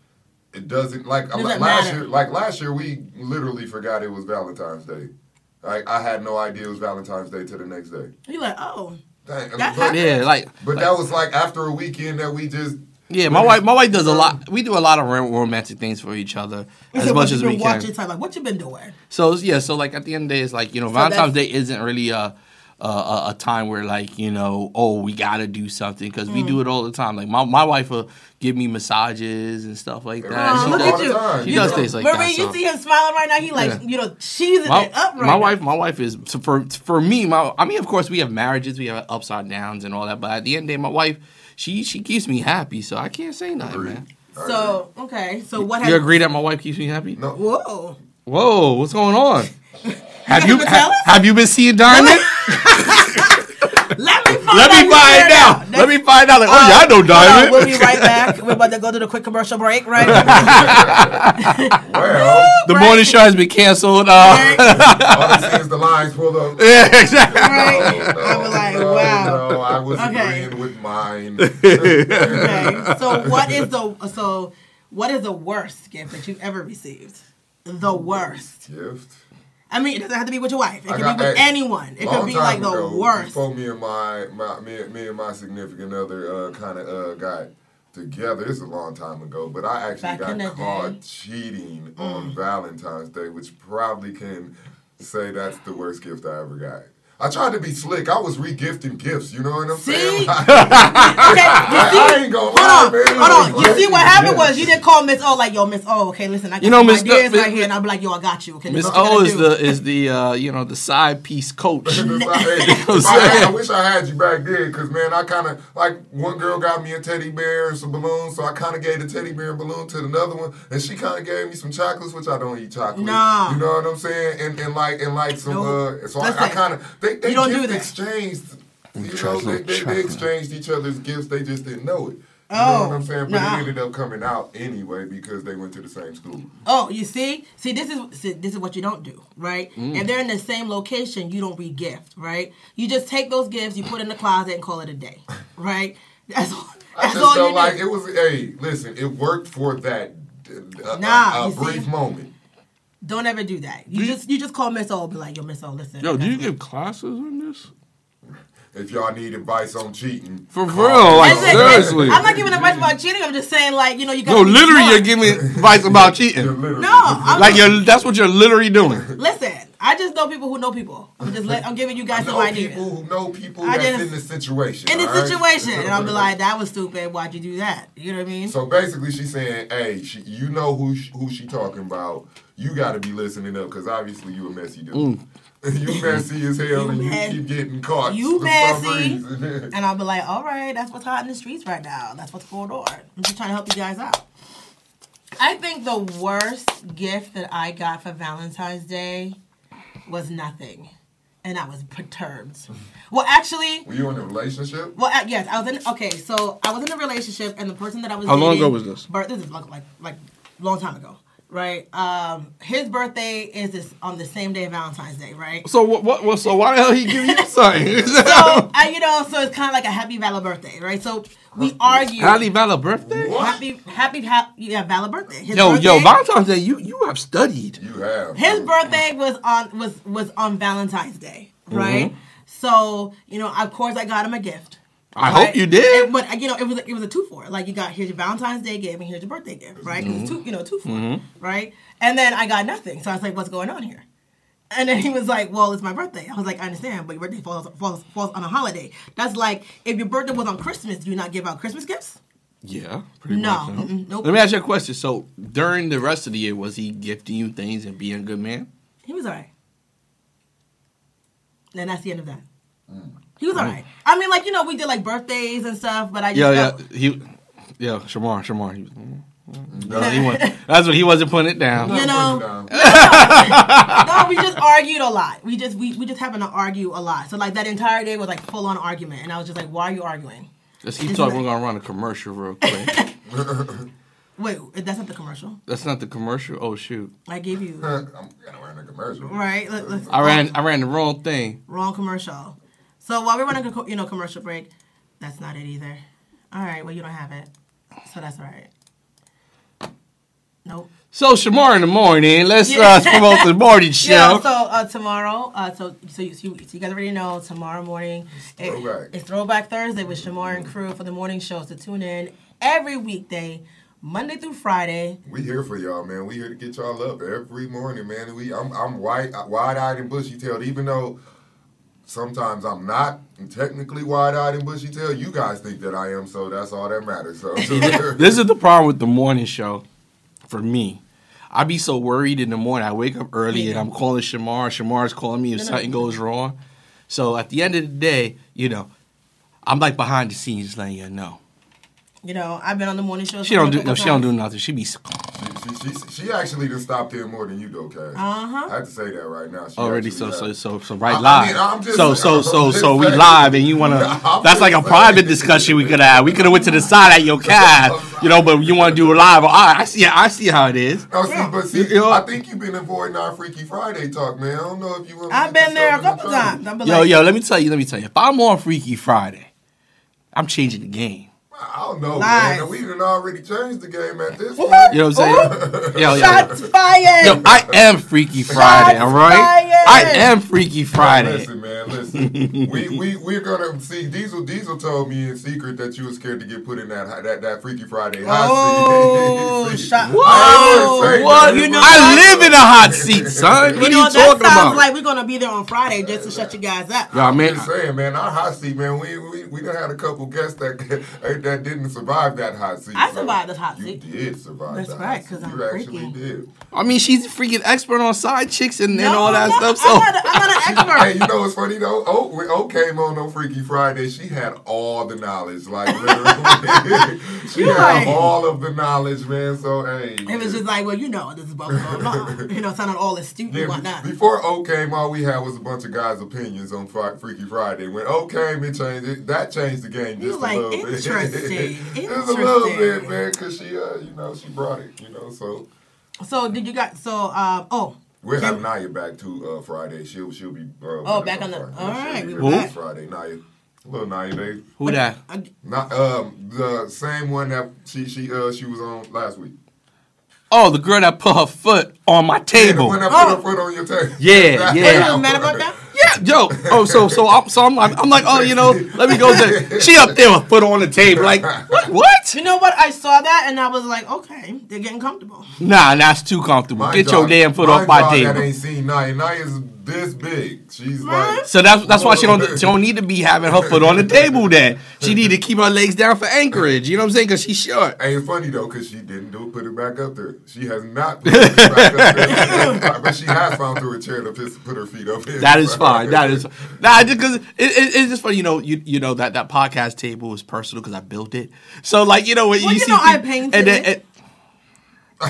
it doesn't like Doesn't last matter. year. Like last year, we literally forgot it was Valentine's Day. Like I had no idea it was Valentine's Day to the next day. You're like, oh, Dang, That but, Yeah, like but that was like after a weekend that we just. yeah. My wife, my wife does a lot. We do a lot of romantic things for each other as said, much as we been can. watching time. Like, what you been doing? So yeah, so like at the end of the day, it's like you know, So Valentine's Day isn't really a a, a a time where like you know, oh, we gotta do something because Mm. we do it all the time. Like my, my wife will give me massages and stuff like that. Aw, She look does- at you. time. She You does know. things like Marie, that. you so. see him smiling right now. He like, Yeah. you know, she's My, it up right my now. wife, my wife is so for for me. My I mean, of course, we have marriages, we have upside downs and all that. But at the end of the day, my wife, she she keeps me happy, so I can't say nothing, Agreed. man. So okay, so what You has agree that my wife keeps me happy? No, Whoa. Whoa, what's going on? Have you ha- have you been seeing Diamond? Let me find Let out me find out. out. Let me find out. Like, oh Uh, yeah, I know hold on, Diamond. We'll be right back. We're about to go to the quick commercial break, right? well, the Right. morning show has been canceled. Uh, all I see is the lines pulled up. yeah, exactly. Right? No, I'm like, no, wow. No, I was Okay. agreeing with mine. Okay. So what is the so what is the worst gift that you've ever received? The worst. Gift. I mean, it doesn't have to be with your wife. It I could got- be with anyone. It could be like the ago, worst. Before me and my, my me, me and my significant other uh, kind of uh, got together. Is a long time ago, but I actually Back got caught day. cheating Mm. on Valentine's Day, which probably can say that's the worst gift I ever got. I tried to be slick. I was regifting gifts. You know what I'm See? saying? okay, you I, see, I ain't gonna hold lie, on, man. hold on. You see what happened Yeah. was you didn't call Miss O like, yo, Miss O, okay, listen, I got You know, Miss ideas Miss- right here, and I'll be like, yo, I got you. Okay, Miss this O is do. the is the uh, you know the side piece coach. Hey, I'm I. I wish I had you back then, cause man, I kind of like one girl got me a teddy bear and some balloons, so I kind of gave the teddy bear and balloon to another one, and she kind of gave me some chocolates, which I don't eat chocolate. Nah. you know what I'm saying? And and like and like some Nope. uh, so I, I kind of they they you don't do that. exchanged. You know, they, they, they exchanged each other's gifts. They just didn't know it. You know Oh, what I'm saying? But nah. it ended up coming out anyway because they went to the same school. Oh, you see, see, this is see, this is what you don't do, right? Mm. If they're in the same location, you don't re-gift, right? You just take those gifts, you put in the closet, and call it a day, right? That's all. I just all felt you like do. it was. Hey, listen, it worked for that. Uh, Nah, a, you see? brief moment. Don't ever do that. You just you just call Miss O, be like, yo, Miss O, listen. Yo, do you got give classes on this? If y'all need advice on cheating, For real, me. like, Listen, seriously. I'm not giving advice about cheating. I'm just saying, like, you know, you got. No, literally, you're giving advice about You're cheating. No, I'm Like you're that's what you're literally doing. Listen, I just know people who know people. I'm just let, I'm giving you I guys some know ideas. people who know people I that's just- in the situation. In the all right? situation, and I'll be like, "That was stupid. Why'd you do that?" You know what I mean? So basically, she's saying, "Hey, she, you know who she, who she talking about. You got to be listening up because obviously you a messy dude. Mm. you messy as hell, You and you mess- keep getting caught. you for messy. some. And I'll be like, all right, that's what's hot in the streets right now. That's what's going on. I'm just trying to help you guys out. I think the worst gift that I got for Valentine's Day was nothing. And I was perturbed. Well, actually, Were you in a relationship? well, uh, yes, I was in. Okay, so I was in a relationship, and the person that I was How long ago was this? Bert, this is like like like long time ago. Right? Um, his birthday is this, on the same day of Valentine's Day, right? So what? What? what so why the hell he give you something? So, I, you know, so it's kind of like a happy Vala birthday, right? So we argue. Halle Vala birthday? What? Happy, happy, ha- yeah, Vala birthday. His Yo, birthday, yo, Valentine's Day. You you have studied. You have His birthday was on was was on Valentine's Day, right? Mm-hmm. So you know, of course, I got him a gift. I right? hope you did. And- but you know, it was it was a two for. Like you got here's your Valentine's Day gift and here's your birthday gift, right? It was mm-hmm. two, you know, two for, mm-hmm. right? And then I got nothing, so I was like, "What's going on here?" And then he was like, "Well, it's my birthday." I was like, "I understand, but your birthday falls falls, falls on a holiday. That's like if your birthday was on Christmas, do you not give out Christmas gifts?" Yeah, pretty No, much. huh? mm-mm, nope. Let me ask you a question. So during the rest of the year, was he gifting you things and being a good man? He was alright. And that's the end of that. Mm. He was alright. I mean, like you know, we did like birthdays and stuff, but I just Yeah, yeah. He, yeah. Shamar, Shamar. He was, mm, No, he wa- that's what he wasn't putting it down. You know, Down. no, we just argued a lot. We just we, we just happened to argue a lot. So like that entire day was like full on argument, and I was just like, "Why are you arguing?" Let's keep talking. We're gonna run a commercial real quick. Wait, that's not the commercial. That's not the commercial. Oh shoot! I gave you I'm gonna run a commercial. right. Let, let's, I ran. I ran the wrong thing. wrong commercial. So while we're running a you know commercial break, that's not it either. All right, well you don't have it, so that's all right. Nope. So Shamar in the morning. Let's Yeah. uh, promote the morning show. Yeah, so uh, tomorrow, uh, so so you, so you guys already know tomorrow morning it- throwback. it's Throwback Thursday with Shamar and crew for the morning shows to tune in every weekday, Monday through Friday. We here for y'all, man. We here to get y'all up every morning, man. We I'm I'm white, wide eyed and bushy tailed, even though sometimes I'm not technically wide eyed and bushy tailed. You guys think that I am, so that's all that matters. So this is the problem with the morning show for me. I be so worried in the morning. I wake up early and I'm calling Shamar. Shamar's calling me if No, no. something goes wrong. So at the end of the day, you know, I'm like behind the scenes, letting you know. You know, I've been on the morning show. She don't do no. She don't do nothing. She be she, she, she, she actually done stopped in more than you though, Cash. Uh-huh. I have to say that right now. She already. So so so so right I- I live. mean, I'm just- so so so I'm so we live, and you wanna? I'm That's like a just private discussion we could have. We could have went to the side at your cast, you know. But you want to do a live? All right, I see. I see how it is. No, see, but see, You know- I think you've been avoiding our Freaky Friday talk, man. I don't know if you. want to I've been there a couple trouble. times. I've been Yo, like, yo, let me tell you, let me tell you. If I'm on Freaky Friday, I'm changing the game. I don't know, Lies. man. We done already changed the game at this point. What? You know what I'm saying? Yo, yo, Shots fired. yo, I am Freaky Friday, Shots all right? fired. I am Freaky Friday. Listen, man, listen. we we we're gonna see. Diesel Diesel told me in secret that you were scared to get put in that that, that Freaky Friday hot Oh, seat. shot- I Whoa, ain't What? You know I live in a hot seat, son. You What know, are you that talking sounds about? like we're gonna be there on Friday just to shut you guys up. Yo, I'm man, just saying, man. Our hot seat, man. We we we done had a couple guests that that didn't survive that hot seat. I so survived this hot you seat. did survive. That's the right, because I'm you actually freaky. did. I mean, she's a freaking expert on side chicks and, and all that I'm not- stuff. So I'm not, I'm not an expert. Hey, you know what's funny though? Oh, when O came on on Freaky Friday, she had all the knowledge, like literally. she You're had right. all of the knowledge, man. So hey, It was just like, well, you know, this is what's going on. You know, sounding all astute Yeah, and whatnot. before O came, all we had was a bunch of guys' opinions on Freaky Friday. When O came, it changed. It, that changed the game You just like, a little bit. Interesting, it was a little bit, man, because she, uh, you know, she brought it. You know, so So did you got so um oh we'll have Kim- Naya back to uh, Friday. She'll she'll be. Uh, Oh, back us on the- Friday. all She'll right, be we here back. this Friday, Naya. Little Naya, baby. who that? uh, Not um the same one that she she uh she was on last week. Oh, the girl that put her foot on my Yeah, the table. one that Oh. put her foot on your table. Yeah, yeah. Are you mad about that? Yeah, yo. Oh, so so I'm so I'm like I'm like oh you know let me go to she up there with foot on the table like what what? You know what? I saw that and I was like, okay, they're getting comfortable. Nah, that's too comfortable. My Get your damn foot my off my dog That ain't seen Naya. Naya's this big. She's like. So that's that's why she don't she don't need to be having her foot on the table. Then she need to keep her legs down for anchorage. You know what I'm saying? Because she's short. Ain't funny though, cause she didn't do. Put it back up there. She has not. Put it back up there. but she has found through a chair to piss, put her feet up. in. That is fine. That is nah. Just because it, it, it's just funny. You know, you you know that that podcast table is personal because I built it. So like you know when Well, you, you see I painted and then, it. and- But I-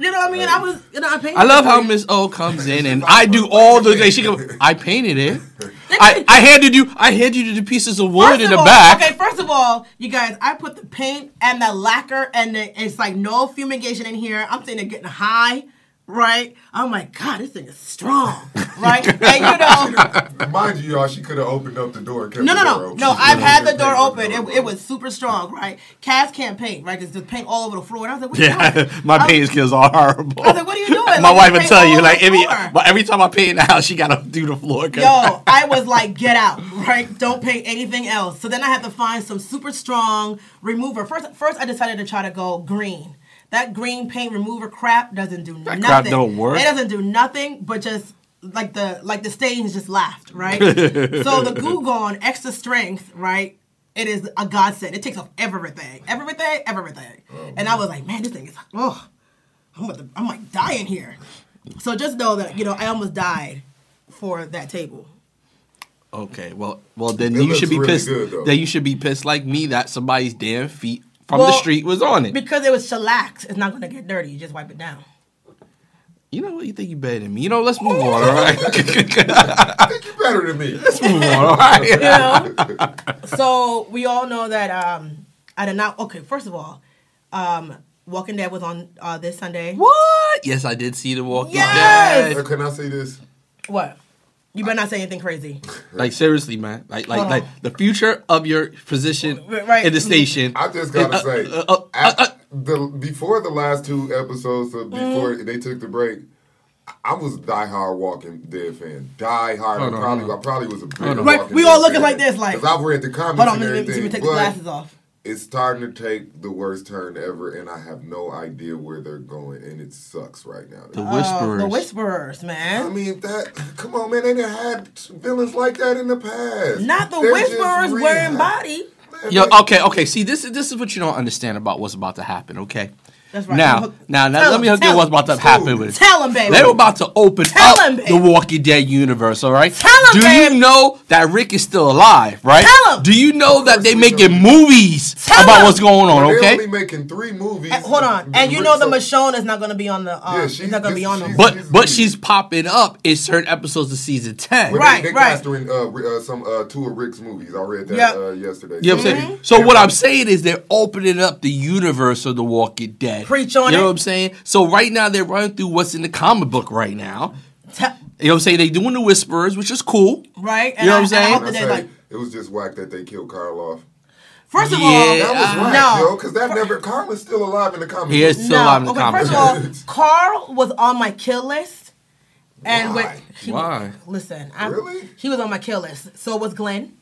You know what I mean? I was, you know, I painted. I love it how. Miss O comes in and I do all the. She go. I painted it. I, I handed you I handed you the pieces of wood First in of the all, back. Okay, first of all, you guys, I put the paint and the lacquer, and the, it's like no fumigation in here. I'm sitting there getting high, right? I'm like, God, this thing is strong, right? and you know, Mind you, y'all, she could have opened up the door no, the no, no, no. I've had the door the open. It, it was super strong, right? Cass can't paint, right? There's just paint all over the floor, and I was like, what Yeah, doing? my paint skills are horrible. I was like, what are you doing? My Like, wife would tell you like every, the but every time I paint in the house, she gotta do the floor. Yo, I was like, get out, right? Don't paint anything else. So then I had to find some super strong remover. First, first I decided to try to go green. That green paint remover crap doesn't do That nothing. crap don't work? It doesn't do nothing, but just like the like the stains just laughed, right? so the Goo Gone extra strength, right? It is a godsend. It takes off everything, everything, everything. Oh, and I was like, man, this thing is oh, I'm about to, I'm like dying here. So just know that you know I almost died for that table. Okay, well, well then It you should be really pissed. good, then you should be pissed like me that somebody's damn feet from the street was on it. Because it was shellac, it's not gonna get dirty. You just wipe it down. You know what? You think you better than me? You know, let's move on. All right, I think you better than me. let's move on. All right. You know. so we all know that um, I did not. Okay, first of all, um, Walking Dead was on uh, this Sunday. What? Yes, I did see the Walking Yes! Dead. Can I say this? What? You better not say anything crazy. Like seriously, man. Like, like, Hold like on. the future of your position Right. in the station. I just gotta Uh, say, uh, uh, at- uh, the before the last two episodes, of before Mm-hmm. they took the break, I was a diehard Walking Dead fan. Die hard. Hold I probably, on. I probably was a bigger Hold on. Right, Walking we all looking fan. like this, like- 'Cause I've read the comments Hold on, and let me, let me take the glasses off. It's starting to take the worst turn ever, and I have no idea where they're going, and it sucks right now. the Uh, whisperers. the Whisperers, man. I mean, that. Come on, man. They done had villains like that in the past. Not the They're Whisperers wearing reha- body. Man, Yo, okay, okay. See, this is this is what you don't understand about what's about to happen. Okay. That's right. Now, Hook- now, now, tell let me him, hook you what's about to happen with it. Tell him, baby. They were about to open Tell up him, the Walking Dead universe, all right? Tell him, Do babe. you know that Rick is still alive, right? Tell him. Do you know that they we making know. movies Tell about him. what's going on, okay? They're okay? only making three movies. And- hold on, and you know the Michonne is not going to be on the. Um, Yeah, she's- not going to be on them. she's- But but she's popping up in certain episodes of season ten. Well, Right, they, they right. cast her in uh, Ri- uh, some uh, two of Rick's movies. I read that Yep. uh, yesterday. You know what I'm saying? So what I'm saying is they're opening up the universe of The Walking Dead. Preach on it. You know it. what I'm saying? So right now they're running through what's in the comic book right now. Tell- You know what I'm saying? They doing the Whisperers, which is cool. right? You know what I'm I- and I saying? hope And I say, like, it was just whack that they killed Carl off. first of Yeah. all, That was Uh, no. yo, because that never Carl is still alive in the comic. He is books. still alive in the okay, comic first of all, Carl was on my kill list, and Why? with he, Why? Listen, I, Really? he was on my kill list. So was Glenn.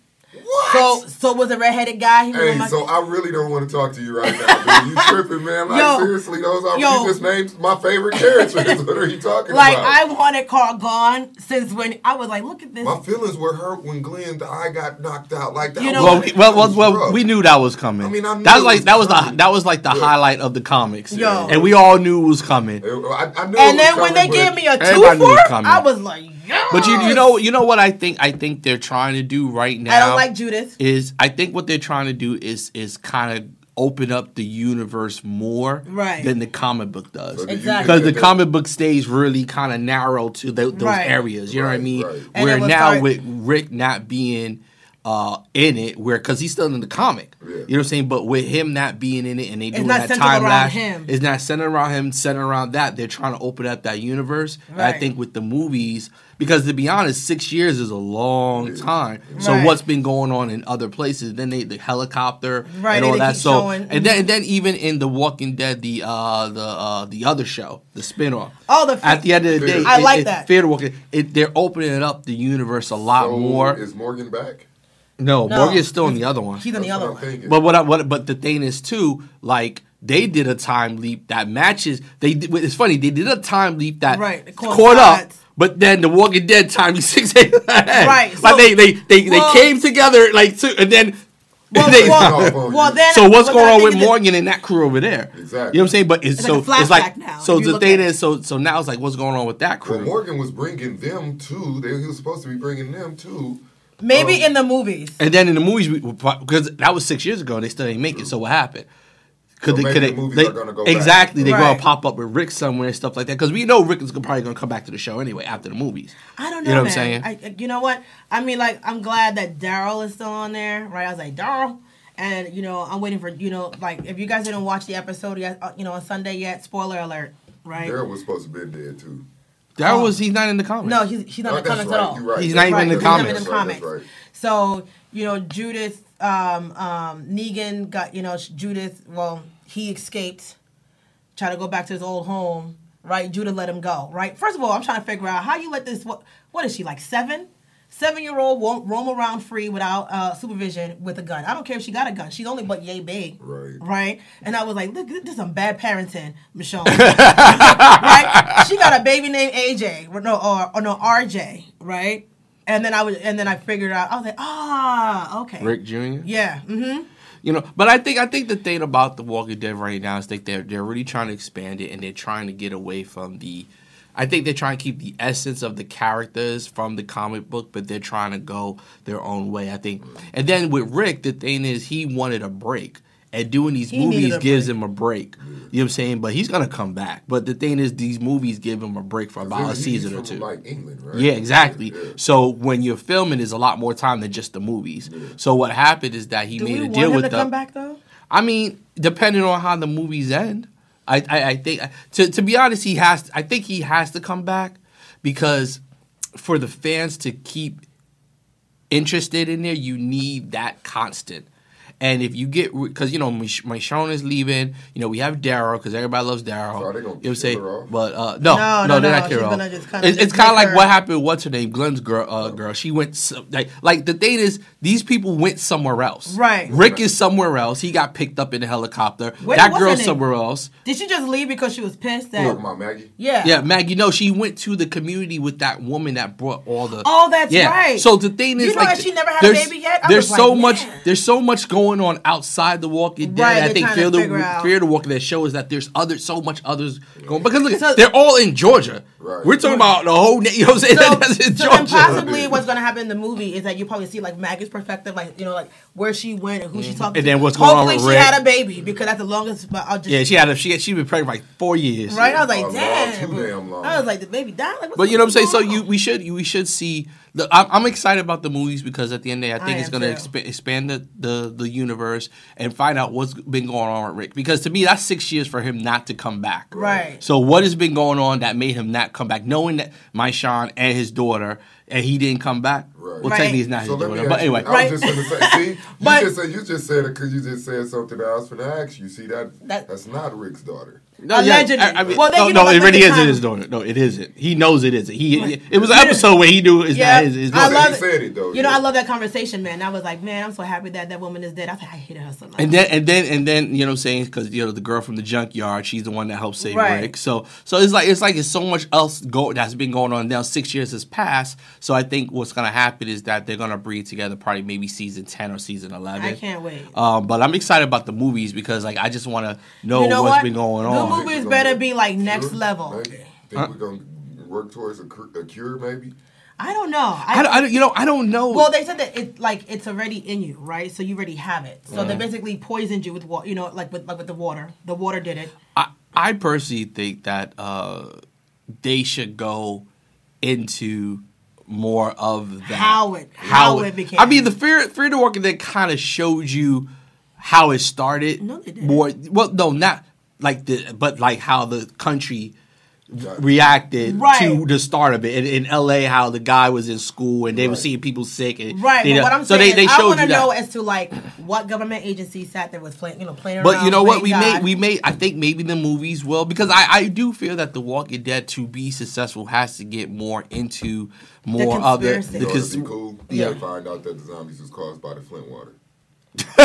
What? So so was the redheaded guy. He Hey, my. so I really don't want to talk to you right now. Dude. You tripping, man? Like Yo. seriously, those are Yo. you just named my favorite characters. what are you talking like about? Like I wanted Carl gone since when I was like, look at this. my feelings were hurt when Glenn the eye got knocked out. Like that. You know Well, we, well, well, well, we knew that was coming. I mean, I knew that was it like was that was the that was like the Yeah. highlight of the comics, Yo. and we all knew it was coming. I, I knew it and was then when they gave me a Everybody knew it was two coming. I was like, yes. But you you know you know what I think I think they're trying to do right now. I don't like Judith. is I think what they're trying to do is is kind of open up the universe more Right. than the comic book does. So Exactly. Because the comic book stays really kind of narrow to tho- those Right. areas. You know what I mean? right. Where now start- with Rick not being uh, in it, where because he's still in the comic. Yeah. You know what I'm saying? But with him not being in it and they doing that time around lapse, him. it's not centered around him, centered around that. They're trying to open up that universe. And I think with the movies, because to be honest, six years is a long time. So Right. what's been going on in other places? Then they the helicopter Right, and they all that. So showing- and then and then even in the Walking Dead, the uh the uh the other show, the spinoff. Oh, the At the end of the day, I it- like it- that. Fear the Walking. It, they're opening up the universe a lot So, more. Is Morgan back? No, No. Morgan's still in the other one. He's in the That's other what I'm one. thinking. But what I what but the thing is too, like they did a time leap that matches. They did, it's funny they did a time leap that Right, it caught up. coincides. But then the Walking Dead time is six ahead. Right, like so- they they they, well- they came together like two, and then. Well, they- well, well, then. so what's but going then I on think with it's- Morgan and that crew over there? Exactly. You know what I'm saying? But it's, It's so like a it's like flashback now, so if you the look thing at it. is so so now it's like what's going on with that crew? Well, Morgan was bringing them too. They, he was supposed to be bringing them too. Maybe Um, in the movies. And then in the movies, we- because that was six years ago, they still didn't make it. So what happened? Could So they, could the they, movies they- are gonna go back. exactly? They're Right. gonna pop up with Rick somewhere and stuff like that because we know Rick is probably gonna come back to the show anyway after the movies. I don't know, You know man. what I'm saying? I, you know what? I mean, like, I'm glad that Daryl is still on there, right? I was like, Daryl. And, you know, I'm waiting for, you know, like, if you guys didn't watch the episode yet, uh, you know, on Sunday yet, spoiler alert, right? Daryl was supposed to be dead too. That Oh. was he's not in the comics. No, he's, he's not Oh, in the that's comics right. at all. You're right. He's That's not even right. in the He's comics. not in the That's right. comics. So, you know, Judith, um, um, Negan got, you know, Judith, well, he escaped, tried to go back to his old home, right? Judith let him go, right? First of all, I'm trying to figure out how you let this, what, what is she, like seven? Seven year old won't roam around free without uh, supervision with a gun. I don't care if she got a gun. She's only but yay big. Right. Right? And I was like, look, this is some bad parenting, Michonne. right? She got a baby named AJ, or no, or, or no RJ, right? And then I was, and then I figured out. I was like, ah, okay. Rick Jr. Yeah. Mm-hmm. You know, but I think I think the thing about the Walking Dead right now is that they're they're really trying to expand it and they're trying to get away from the. I think they're trying to keep the essence of the characters from the comic book, but they're trying to go their own way. I think, and then with Rick, the thing is he wanted a break, and doing these He movies gives break. him a break. You know what I'm saying? But he's gonna come back. But the thing is, these movies give him a break for about a He's season or two. Like England, right? Yeah, exactly. Yeah. So when you're filming, is a lot more time than just the movies. So what happened is that he Do made we a want deal him with to the. come back though? I mean, depending on how the movies end, I, I, I think to to be honest, he has. I think he has to come back because for the fans to keep interested in there, you need that constant. And if you get, because you know, Mich- Michonne is leaving. You know, we have Daryl because everybody loves Daryl. So are they gonna you know what I'm kill saying? her off? But uh, no, No, no, no, they're not kill her gonna off. just kinda It's, it's kind of like her- what happened. What's her name? Glenn's girl. Uh, girl. She went like like the thing is, these people went somewhere else. Right. Rick is somewhere else. He got picked up in a helicopter. Wait, that what's girl's somewhere else. Did she just leave because she was pissed that? Talking about Maggie. Yeah. Yeah, Maggie. No, she went to the community with that woman that brought all the. Oh, that's yeah. right. So the thing You is, know like, she never had a baby yet? I There's was so like, much. man. There's so much going on outside the Walking Dead. Right, I think trying to Fear the figure out- Fear the Walking Dead shows that there's other so much others going because look, So- they're all in Georgia. Right. We're talking about the whole. na- You know what I'm saying? So, That's in so then Georgia. possibly what's gonna happen in the movie is that you probably see like Maggie's perspective, like you know, like where she went and who she mm-hmm. talked to. And then what's going on Hopefully with she Rick. had a baby because that's the longest. But I'll just yeah, she had a, she she been pregnant for like four years. right. I was like, Oh, long, damn. too damn long. I was like, the baby died. Like, what's But you know what I'm saying. So you we should we should see. The, I'm, I'm excited about the movies because at the end of the day, I think I it's going to too. expa- expand the, the the universe and find out what's been going on with Rick. Because to me, that's six years for him not to come back. Right. So what has been going on that made him not come back? Knowing that Michonne and his daughter and he didn't come back. Right. Well, Right. technically, it's not So his let me daughter. But anyway, you, I Right. was just gonna say, see, you just said you just said it because you just said something that I was gonna ask you. See that, That- that's not Rick's daughter. No, yeah, Allegedly. I, I mean, Well, then no, you know, no, it really isn't time- his daughter. No, it isn't. He knows it isn't. He, it was an episode where he knew it's Yeah, not his, his I love he it. said it though. You know. I love that conversation, man. I was like, man, I'm so happy that that woman is dead. I was like, I hated her so much. And then and then and then you know what I'm saying because you know the girl from the junkyard she's the one that helped save Right. Rick so so it's like it's like it's so much else go that's been going on now six years has passed so I think what's gonna happen is that they're gonna breed together probably maybe season ten or season eleven. I can't wait. Um, but I'm excited about the movies because like I just want to know, you know what's what? been going the on. movies We're better be like next Cure, level. Maybe. Think we're gonna work towards a, cur- a cure, maybe. I don't know. I, don't- I don't- you know I don't know. Well, they said that it like it's already in you, right? So you already have it. So Mm-hmm. they basically poisoned you with water. You know, like with like with the water. The water did it. I, I personally think that uh, they should go into more of that. How it- how it became. I mean, the Fear Fear the Walking Dead kind of showed you how it started. No, they didn't. More well, no, not like the, but like how the country Got reacted Right. to the start of it. In, in L.A., how the guy was in school and they were seeing people sick. And Right, they- but what I'm so saying they, is, they I want to know as to like what government agency sat there was playing, you know, playing But around. you know what? We playing may we may I think maybe the movies will because I I do feel that The Walking Dead to be successful has to get more into more of the conspiracy. You know, it'd be cool. yeah. Yeah. find out that the zombies was caused by the Flint water.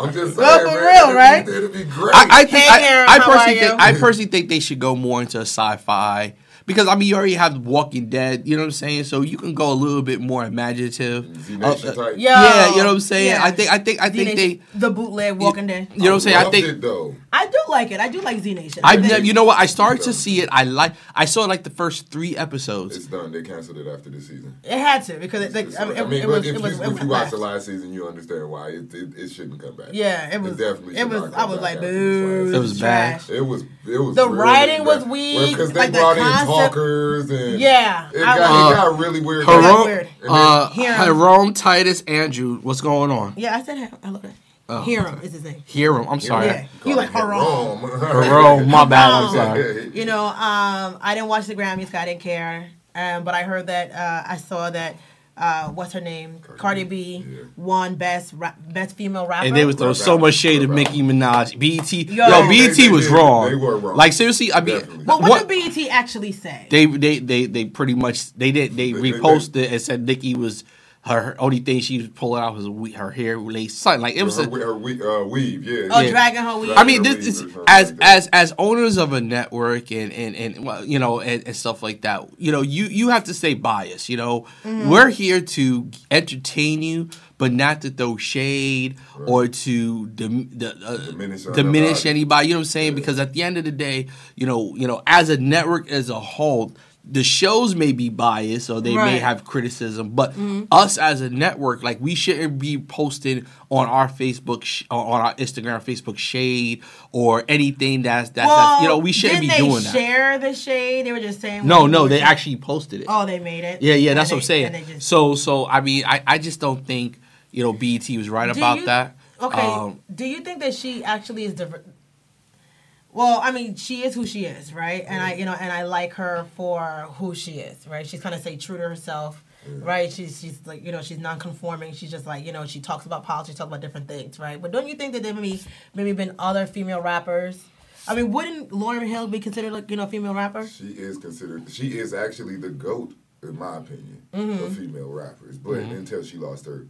I'm just saying, Well, for man, real, it'd be- right? It'd be great. I, I think Hey, I, Aaron, I how personally think I personally think they should go more into a sci-fi because I mean you already have Walking Dead, you know what I'm saying? So you can go a little bit more imaginative. Z Uh, uh, type. Yo, yeah, you know what I'm saying? yeah. I think I think I think they Z-Nation, the bootleg Walking Dead. you know what I'm saying? I think it though. I do like it. I do like Z Nation. I've never, you know what? I started to see it. I like. I saw like the first three episodes. It's done. They canceled it after this season. it had to because it, like, It's- I mean, I it, mean, it but was if, it was you, if you watch last. the last season, you understand why it, it, it shouldn't come back. Yeah, it was. definitely It was. not I was like, after this boo. last It was bad. trash. It was. It was. The really writing was bad. weak, Well, because they like the brought in talkers and Yeah, it I got, was- it got really weird. Her- Jerome, weird. uh, Hear 'em. Jerome Titus Andrew, what's going on? Yeah, I said I look at Oh, Hiram is his name. Hear him. I'm sorry. Yeah. You like haram. Jerome, my bad. I'm sorry. You know, um, I didn't watch the Grammys. 'cause I didn't care. Um, but I heard that uh, I saw that. Uh, what's her name? Cardi Cardi B, B yeah. won best ra- best female rapper. And they was throwing so much shade at Nicki Minaj. BET, yo, Yo. BET They- they was did. wrong. They were wrong. Like seriously, I mean, Definitely. But what, what- did BET actually say? they they they they pretty much they did they, They- they- reposted and said Nicki was her, her only thing she was pulling out was we- her hair lace something like it was. her, a, her, we- uh, weave, yeah. oh, yeah. dragging her weed. I mean, Her this is as like as as owners of a network and and and well, you know and, and stuff like that. You know, you you have to stay biased. You know, Mm-hmm. we're here to entertain you, but not to throw shade or to dim, the, uh, Diminish diminish anybody. anybody. You know what I'm saying? Because at the end of the day, you know, you know, as a network as a whole. The shows may be biased or they may Right. Mm-hmm. have criticism, but us as a network, like we shouldn't be posting on our Facebook, sh- on our Instagram, Facebook shade or anything that's that's, that's you know we shouldn't be doing they that. share the shade? They were just saying. No, no, they actually posted it. Oh, they made it. yeah, yeah, that's what I'm saying. just- So, so I mean, I, I just don't think you know BET was right about you- that. Okay. Um, do you think that she actually is different? Well, I mean, she is who she is, right? And I, mm. you know, and I like her for who she is, right? She's kind of say true to herself, mm. right? She's she's like, you know, she's non-conforming. She's just like, you know, she talks about politics, talks about different things, right? But don't you think that there maybe maybe been other female rappers? I mean, wouldn't Lauryn Hill be considered like you know a female rapper? She is considered. She is actually the goat, in my opinion, Mm-hmm. of female rappers. But mm-hmm. until she lost her,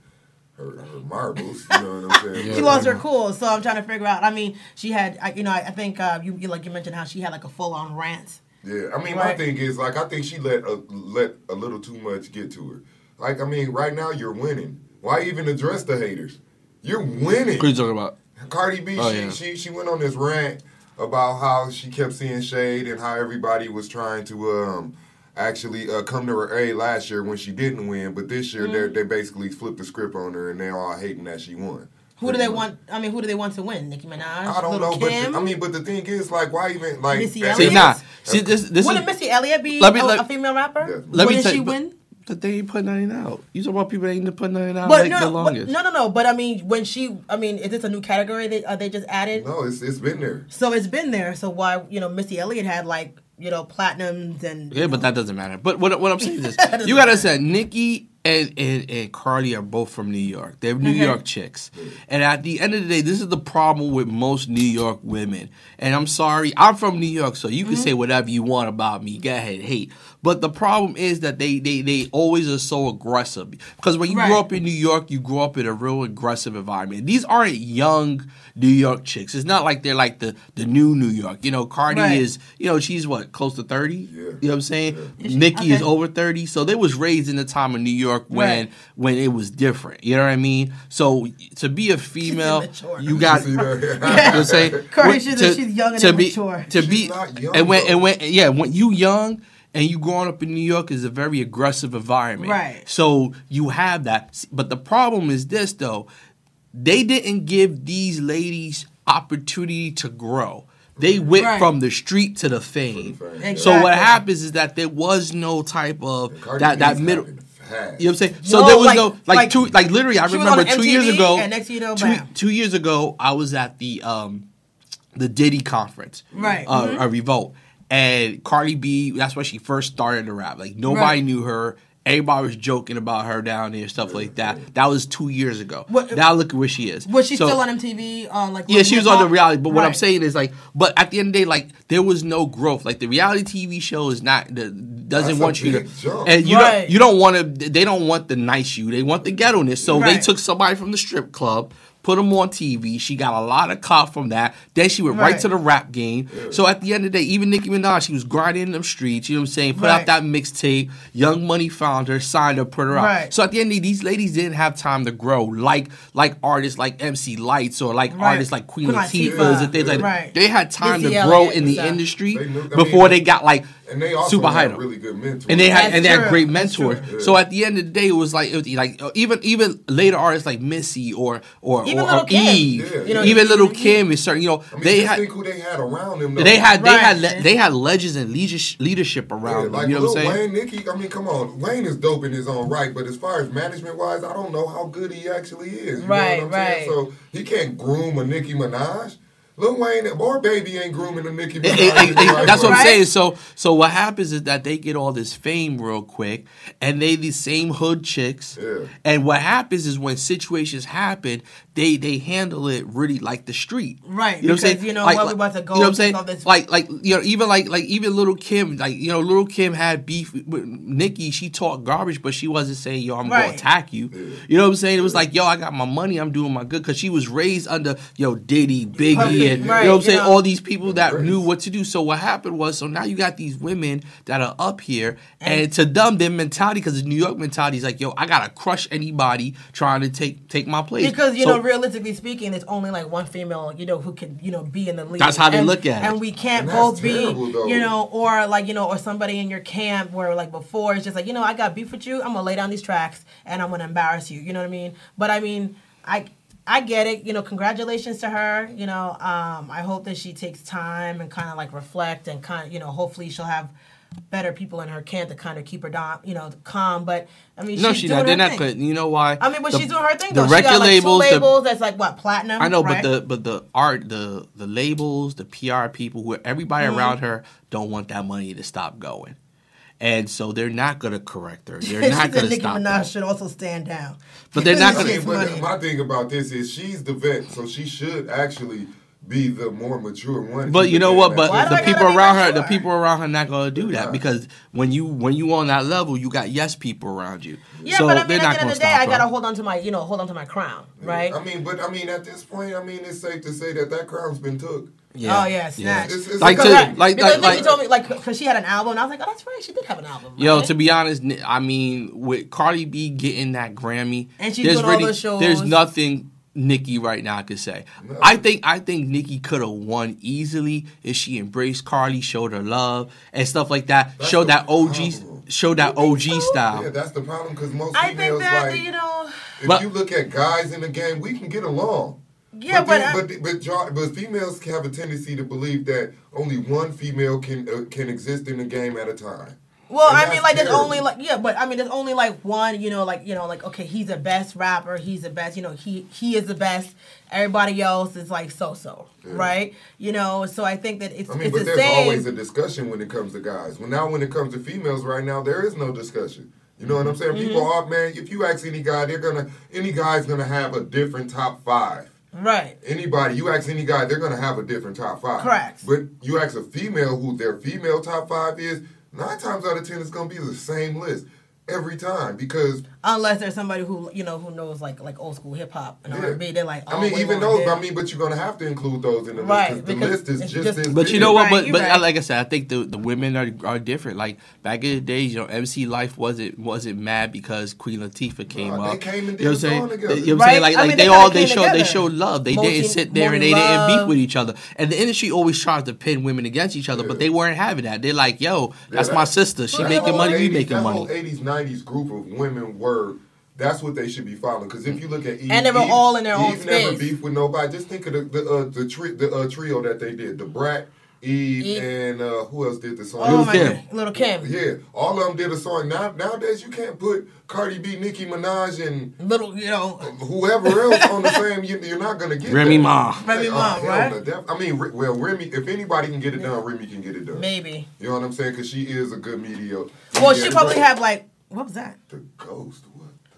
her, her marbles, you know what I'm saying? Yeah. She lost her cool, so I'm trying to figure out. I mean, she had, I, you know, I, I think uh, you, you like you mentioned how she had like a full on rant. Yeah, I mean, my thing is like I think she let a, let a little too much get to her. Like I mean, right now you're winning. Why even address the haters? You're winning. what are you talking about? Cardi B, Oh, she, yeah. she she went on this rant about how she kept seeing shade and how everybody was trying to um actually uh, come to her aid last year when she didn't win, but this year Mm-hmm. they they basically flipped the script on her and they're all hating that she won. Who do they want? I mean, who do they want to win? Nicki Minaj, I don't Little know, but Kim. the, I mean, but the thing is, like, why even like? Missy that- See, nah. See, this this Wouldn't is. Missy Elliott be Let me- a, let- a female rapper? Yeah. Let me Wouldn't tell she you, but- win? But they ain't putting nothing out. You talk about people that ain't putting nothing out But like no, the no, but, no, no, no. But I mean, when she, I mean, is this a new category they uh, they just added? No, it's it's been there. So it's been there. So why, you know, Missy Elliott had like, you know, platinums and Yeah, but that doesn't matter. But what, what I'm saying is, you gotta matter. say Nicki and, and and Cardi are both from New York. They're New Okay. York chicks, and at the end of the day, this is the problem with most New York women. And I'm sorry, I'm from New York, so you can Mm-hmm. say whatever you want about me. Go ahead, hate. But the problem is that they they they always are so aggressive because when you Right. grow up in New York, you grow up in a real aggressive environment. These aren't young New York chicks. It's not like they're like the the new New York. You know, Cardi Right. is you know she's what close to thirty. Yeah. You know what I'm saying? Is she- Nicki is over 30, so they was raised in the time of New York when Right. when it was different. You know what I mean? So to be a female, you got See you know that? what I'm saying? Cardi, What- she's- she's young and to be, immature. To She's be not young, and when and when yeah, when you young and you growing up in New York is a very aggressive environment. Right. So you have that. But the problem is this though. They didn't give these ladies opportunity to grow. They went Right. from the street to the fame. fame. So what happens is that there was no type of that that middle. happening fast. You know what I'm saying? So No, there was like- no like, like, two like literally. I remember on two years ago. and next you know, two, two years ago, I was at the um the Diddy conference, Right. Uh, Mhm. A revolt, and Cardi B. That's when she first started to rap. Like nobody Right. knew her. Everybody was joking about her down there, stuff like that. That was two years ago. What- now look at where she is. Was she So- still on MTV? On uh, like yeah, she was on the reality. But what I'm saying is like, but at the end of the day, like there was no growth. Like the reality TV show is not the, doesn't That's a want you to, jump. and you Right. don't you don't want to. They don't want the nice you. They want the ghetto-ness. So they took somebody from the strip club, put them on TV. She got a lot of cop from that. Then she went right, Right. to the rap game. So at the end of the day, even Nicki Minaj, she was grinding in them streets. You know what I'm saying? Put out that mixtape. Young Money found her, signed her, put her out. Right. So at the end of the day, these ladies didn't have time to grow like like artists like MC Lights or like Right. artists like Queen Queen Latifah's Latifah. and things like that. Right. They had time Missy to grow Elliott in the and industry They knew- before mean, they got like And they also super had really good mentors. And they had That's and they had great mentors. true. So at the end of the day, it was like it was like even even later artists like Missy or or, Even or, or Kim. Eve, Yeah. You know, even you- little Kim is certain. You know I mean, they had think who they had around them. Though. they had they Right. had le- they had legends and leadership leadership Yeah, around them. like You know what I'm saying? Wayne, Nicki. I mean, come on, Wayne is dope in his own right, but as far as management wise, I don't know how good he actually is. You Right, know what I'm right. saying? So he can't groom a Nicki Minaj. Lil Wayne or Baby ain't grooming the Nicki Minaj. eh, eh, eh, That's what I'm saying. So, so what happens is that they get all this fame real quick, and they these same hood chicks. Yeah. And what happens is when situations happen, they they handle it really like the street. Right, You know what I'm saying? you know like, what, we like- about to go You know what I'm saying? all this- Like like you know even like like even little Kim like you know little Kim had beef with- with Nicki. She talked garbage, but she wasn't saying yo I'm gonna attack you. You know what I'm saying? It was like yo I got my money. I'm doing my good because she was raised under yo Diddy, Biggie, Perfect, and right, you know what I'm saying? know. All these people that Right. knew what to do. So what happened was, so now you got these women that are up here, and, to them, their mentality, because the New York mentality is like, yo, I gotta crush anybody trying to take take my place. Because you So- know, realistically speaking, it's only like one female, you know, who can, you know, be in the lead. That's how they and, look at it. And we can't And that's both be, though. you know, or like you know, or somebody in your camp where like before it's just like you know, I got beef with you. I'm gonna lay down these tracks and I'm gonna embarrass you. You know what I mean? But I mean, I. I get it, you know. Congratulations to her. You know, um, I hope that she takes time and kind of like reflect and kind of, you know, hopefully she'll have better people in her camp to kind of keep her down, you know, calm. But I mean, no, she's doing not. They're not. thing. You know why? I mean, but The- she's doing her thing. The though. she record got, like, labels, two the- that's like what platinum. I know, right? but the but the art, the the labels, the PR people, who everybody Mm-hmm. around her don't want that money to stop going, and so they're not gonna correct her. They're not gonna stop. Nicki. Minaj that. should also stand down. But they're not gonna- mean, but money. my thing about this is she's the vet, so she should actually be the more mature one. But you know what? But Why the people around her, the people around her, not gonna do that not. because when you when you on that level, you got yes people around you. Yeah, so but I they're mean, not at the end of the day, I gotta her. hold on to my, you know, hold on to my crown, right? I mean, but I mean, at this point, I mean, it's safe to say that that crown's been took. Oh yeah, snatch. It's- it's Like Because to I- like because like Nicki like. told me like because she had an album, and I was like, oh, that's right, she did have an album. Yo, to be honest, I mean, with Cardi B getting that Grammy, And she's there's doing all really those shows. there's nothing Nicki right now could say. No. I think I think Nicki could have won easily if she embraced Cardi, showed her love and stuff like that. That's showed that OG, problem. showed that OG so? style. Yeah, that's the problem because most I think females that like you know, if But- you look at guys in the game, we can get along. Yeah, but, then- I- but but y'all- but females have a tendency to believe that only one female can uh, can exist in the game at a time. Well, And I mean, like there's only like yeah, but I mean, there's only like one. You know, like you know, like okay, he's the best rapper. He's the best. You know, he he is the best. Everybody else is like so so, Yeah. right? You know, so I think that it's I mean, it's but the there's same. always a discussion when it comes to guys. Well, now when it comes to females, right now there is no discussion. You know what I'm saying? People Mm-hmm. are man. If you ask any guy, they're gonna any guy's gonna have a different top five. Right. Anybody, you ask any guy, they're gonna have a different top five. Correct. But you ask a female who their female top five is, nine times out of ten it's gonna be the same list every time because Unless there's somebody who you know who knows like like old school hip hop and Yeah. R&B, they're like, oh, I mean, even those. him. I mean, but you're gonna have to include those in the Right, list 'cause the list is just, just- But you know what? Right, but but uh, right. like I said, I think the, the women are are different. Like back in the days, you know, MC Lyte wasn't wasn't mad because Queen Latifah came Nah, up. they came and did you know what I'm saying? together. You know what I'm saying? Like I like mean, they, they all they came showed they together. showed love. They Multi- didn't sit there and they Multi didn't beef with each other. And the industry always tries to pin women against each other, but they weren't having that. They're like, yo, that's my sister. She making money. We 80s making money. whole 80s, 90s group of women were. That's what they should be following. Because if you look at Eve, And they were Eve- all in their Eve own never space. beefed with nobody. Just think of the the uh, the, tri- the uh, trio that they did. Da Brat, Eve, Eve. and uh, who else did the song? Oh Lil' my Kim. God, little Kim, Yeah, all of them did a song. Now nowadays you can't put Cardi B, Nicki Minaj, and little you know, whoever else on the same. You, you're not gonna get Remy that. Ma. Remy Oh, Ma, hell right? no, I mean, well, Remy. If anybody can get it done, Remy can get it done. maybe. You know what I'm saying? Because she is a good media. Well, she probably director. have like what was that? the ghost. What the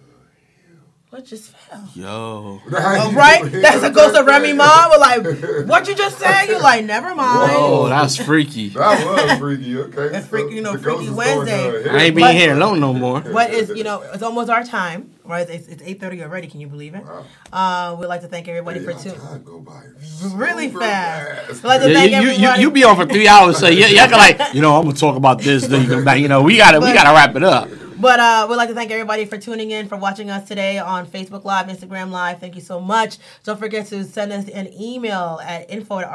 hell? What just fell? Yo. Oh, right? That's a ghost of Remy Ma. We're like, what you just said? You're like, never mind. Oh, that's freaky. That was freaky. Okay. That's freaky, you know, the Freaky ghost is going Wednesday. I ain't But- being here alone no more. What is you know it's almost our time, right? It's it's eight thirty already. Can you believe it? Wow. Uh, we'd like to thank everybody Hey, for y'all tuning. time go by Really super fast. fast. Like the- Yeah, thank you, you, you, be on for three hours, so yeah, y'all can like, you know, I'm gonna talk about this, then you come back. You know, we gotta we gotta wrap it up. But uh, we'd like to thank everybody for tuning in, for watching us today on Facebook Live, Instagram Live. Thank you so much. Don't forget to send us an email at info at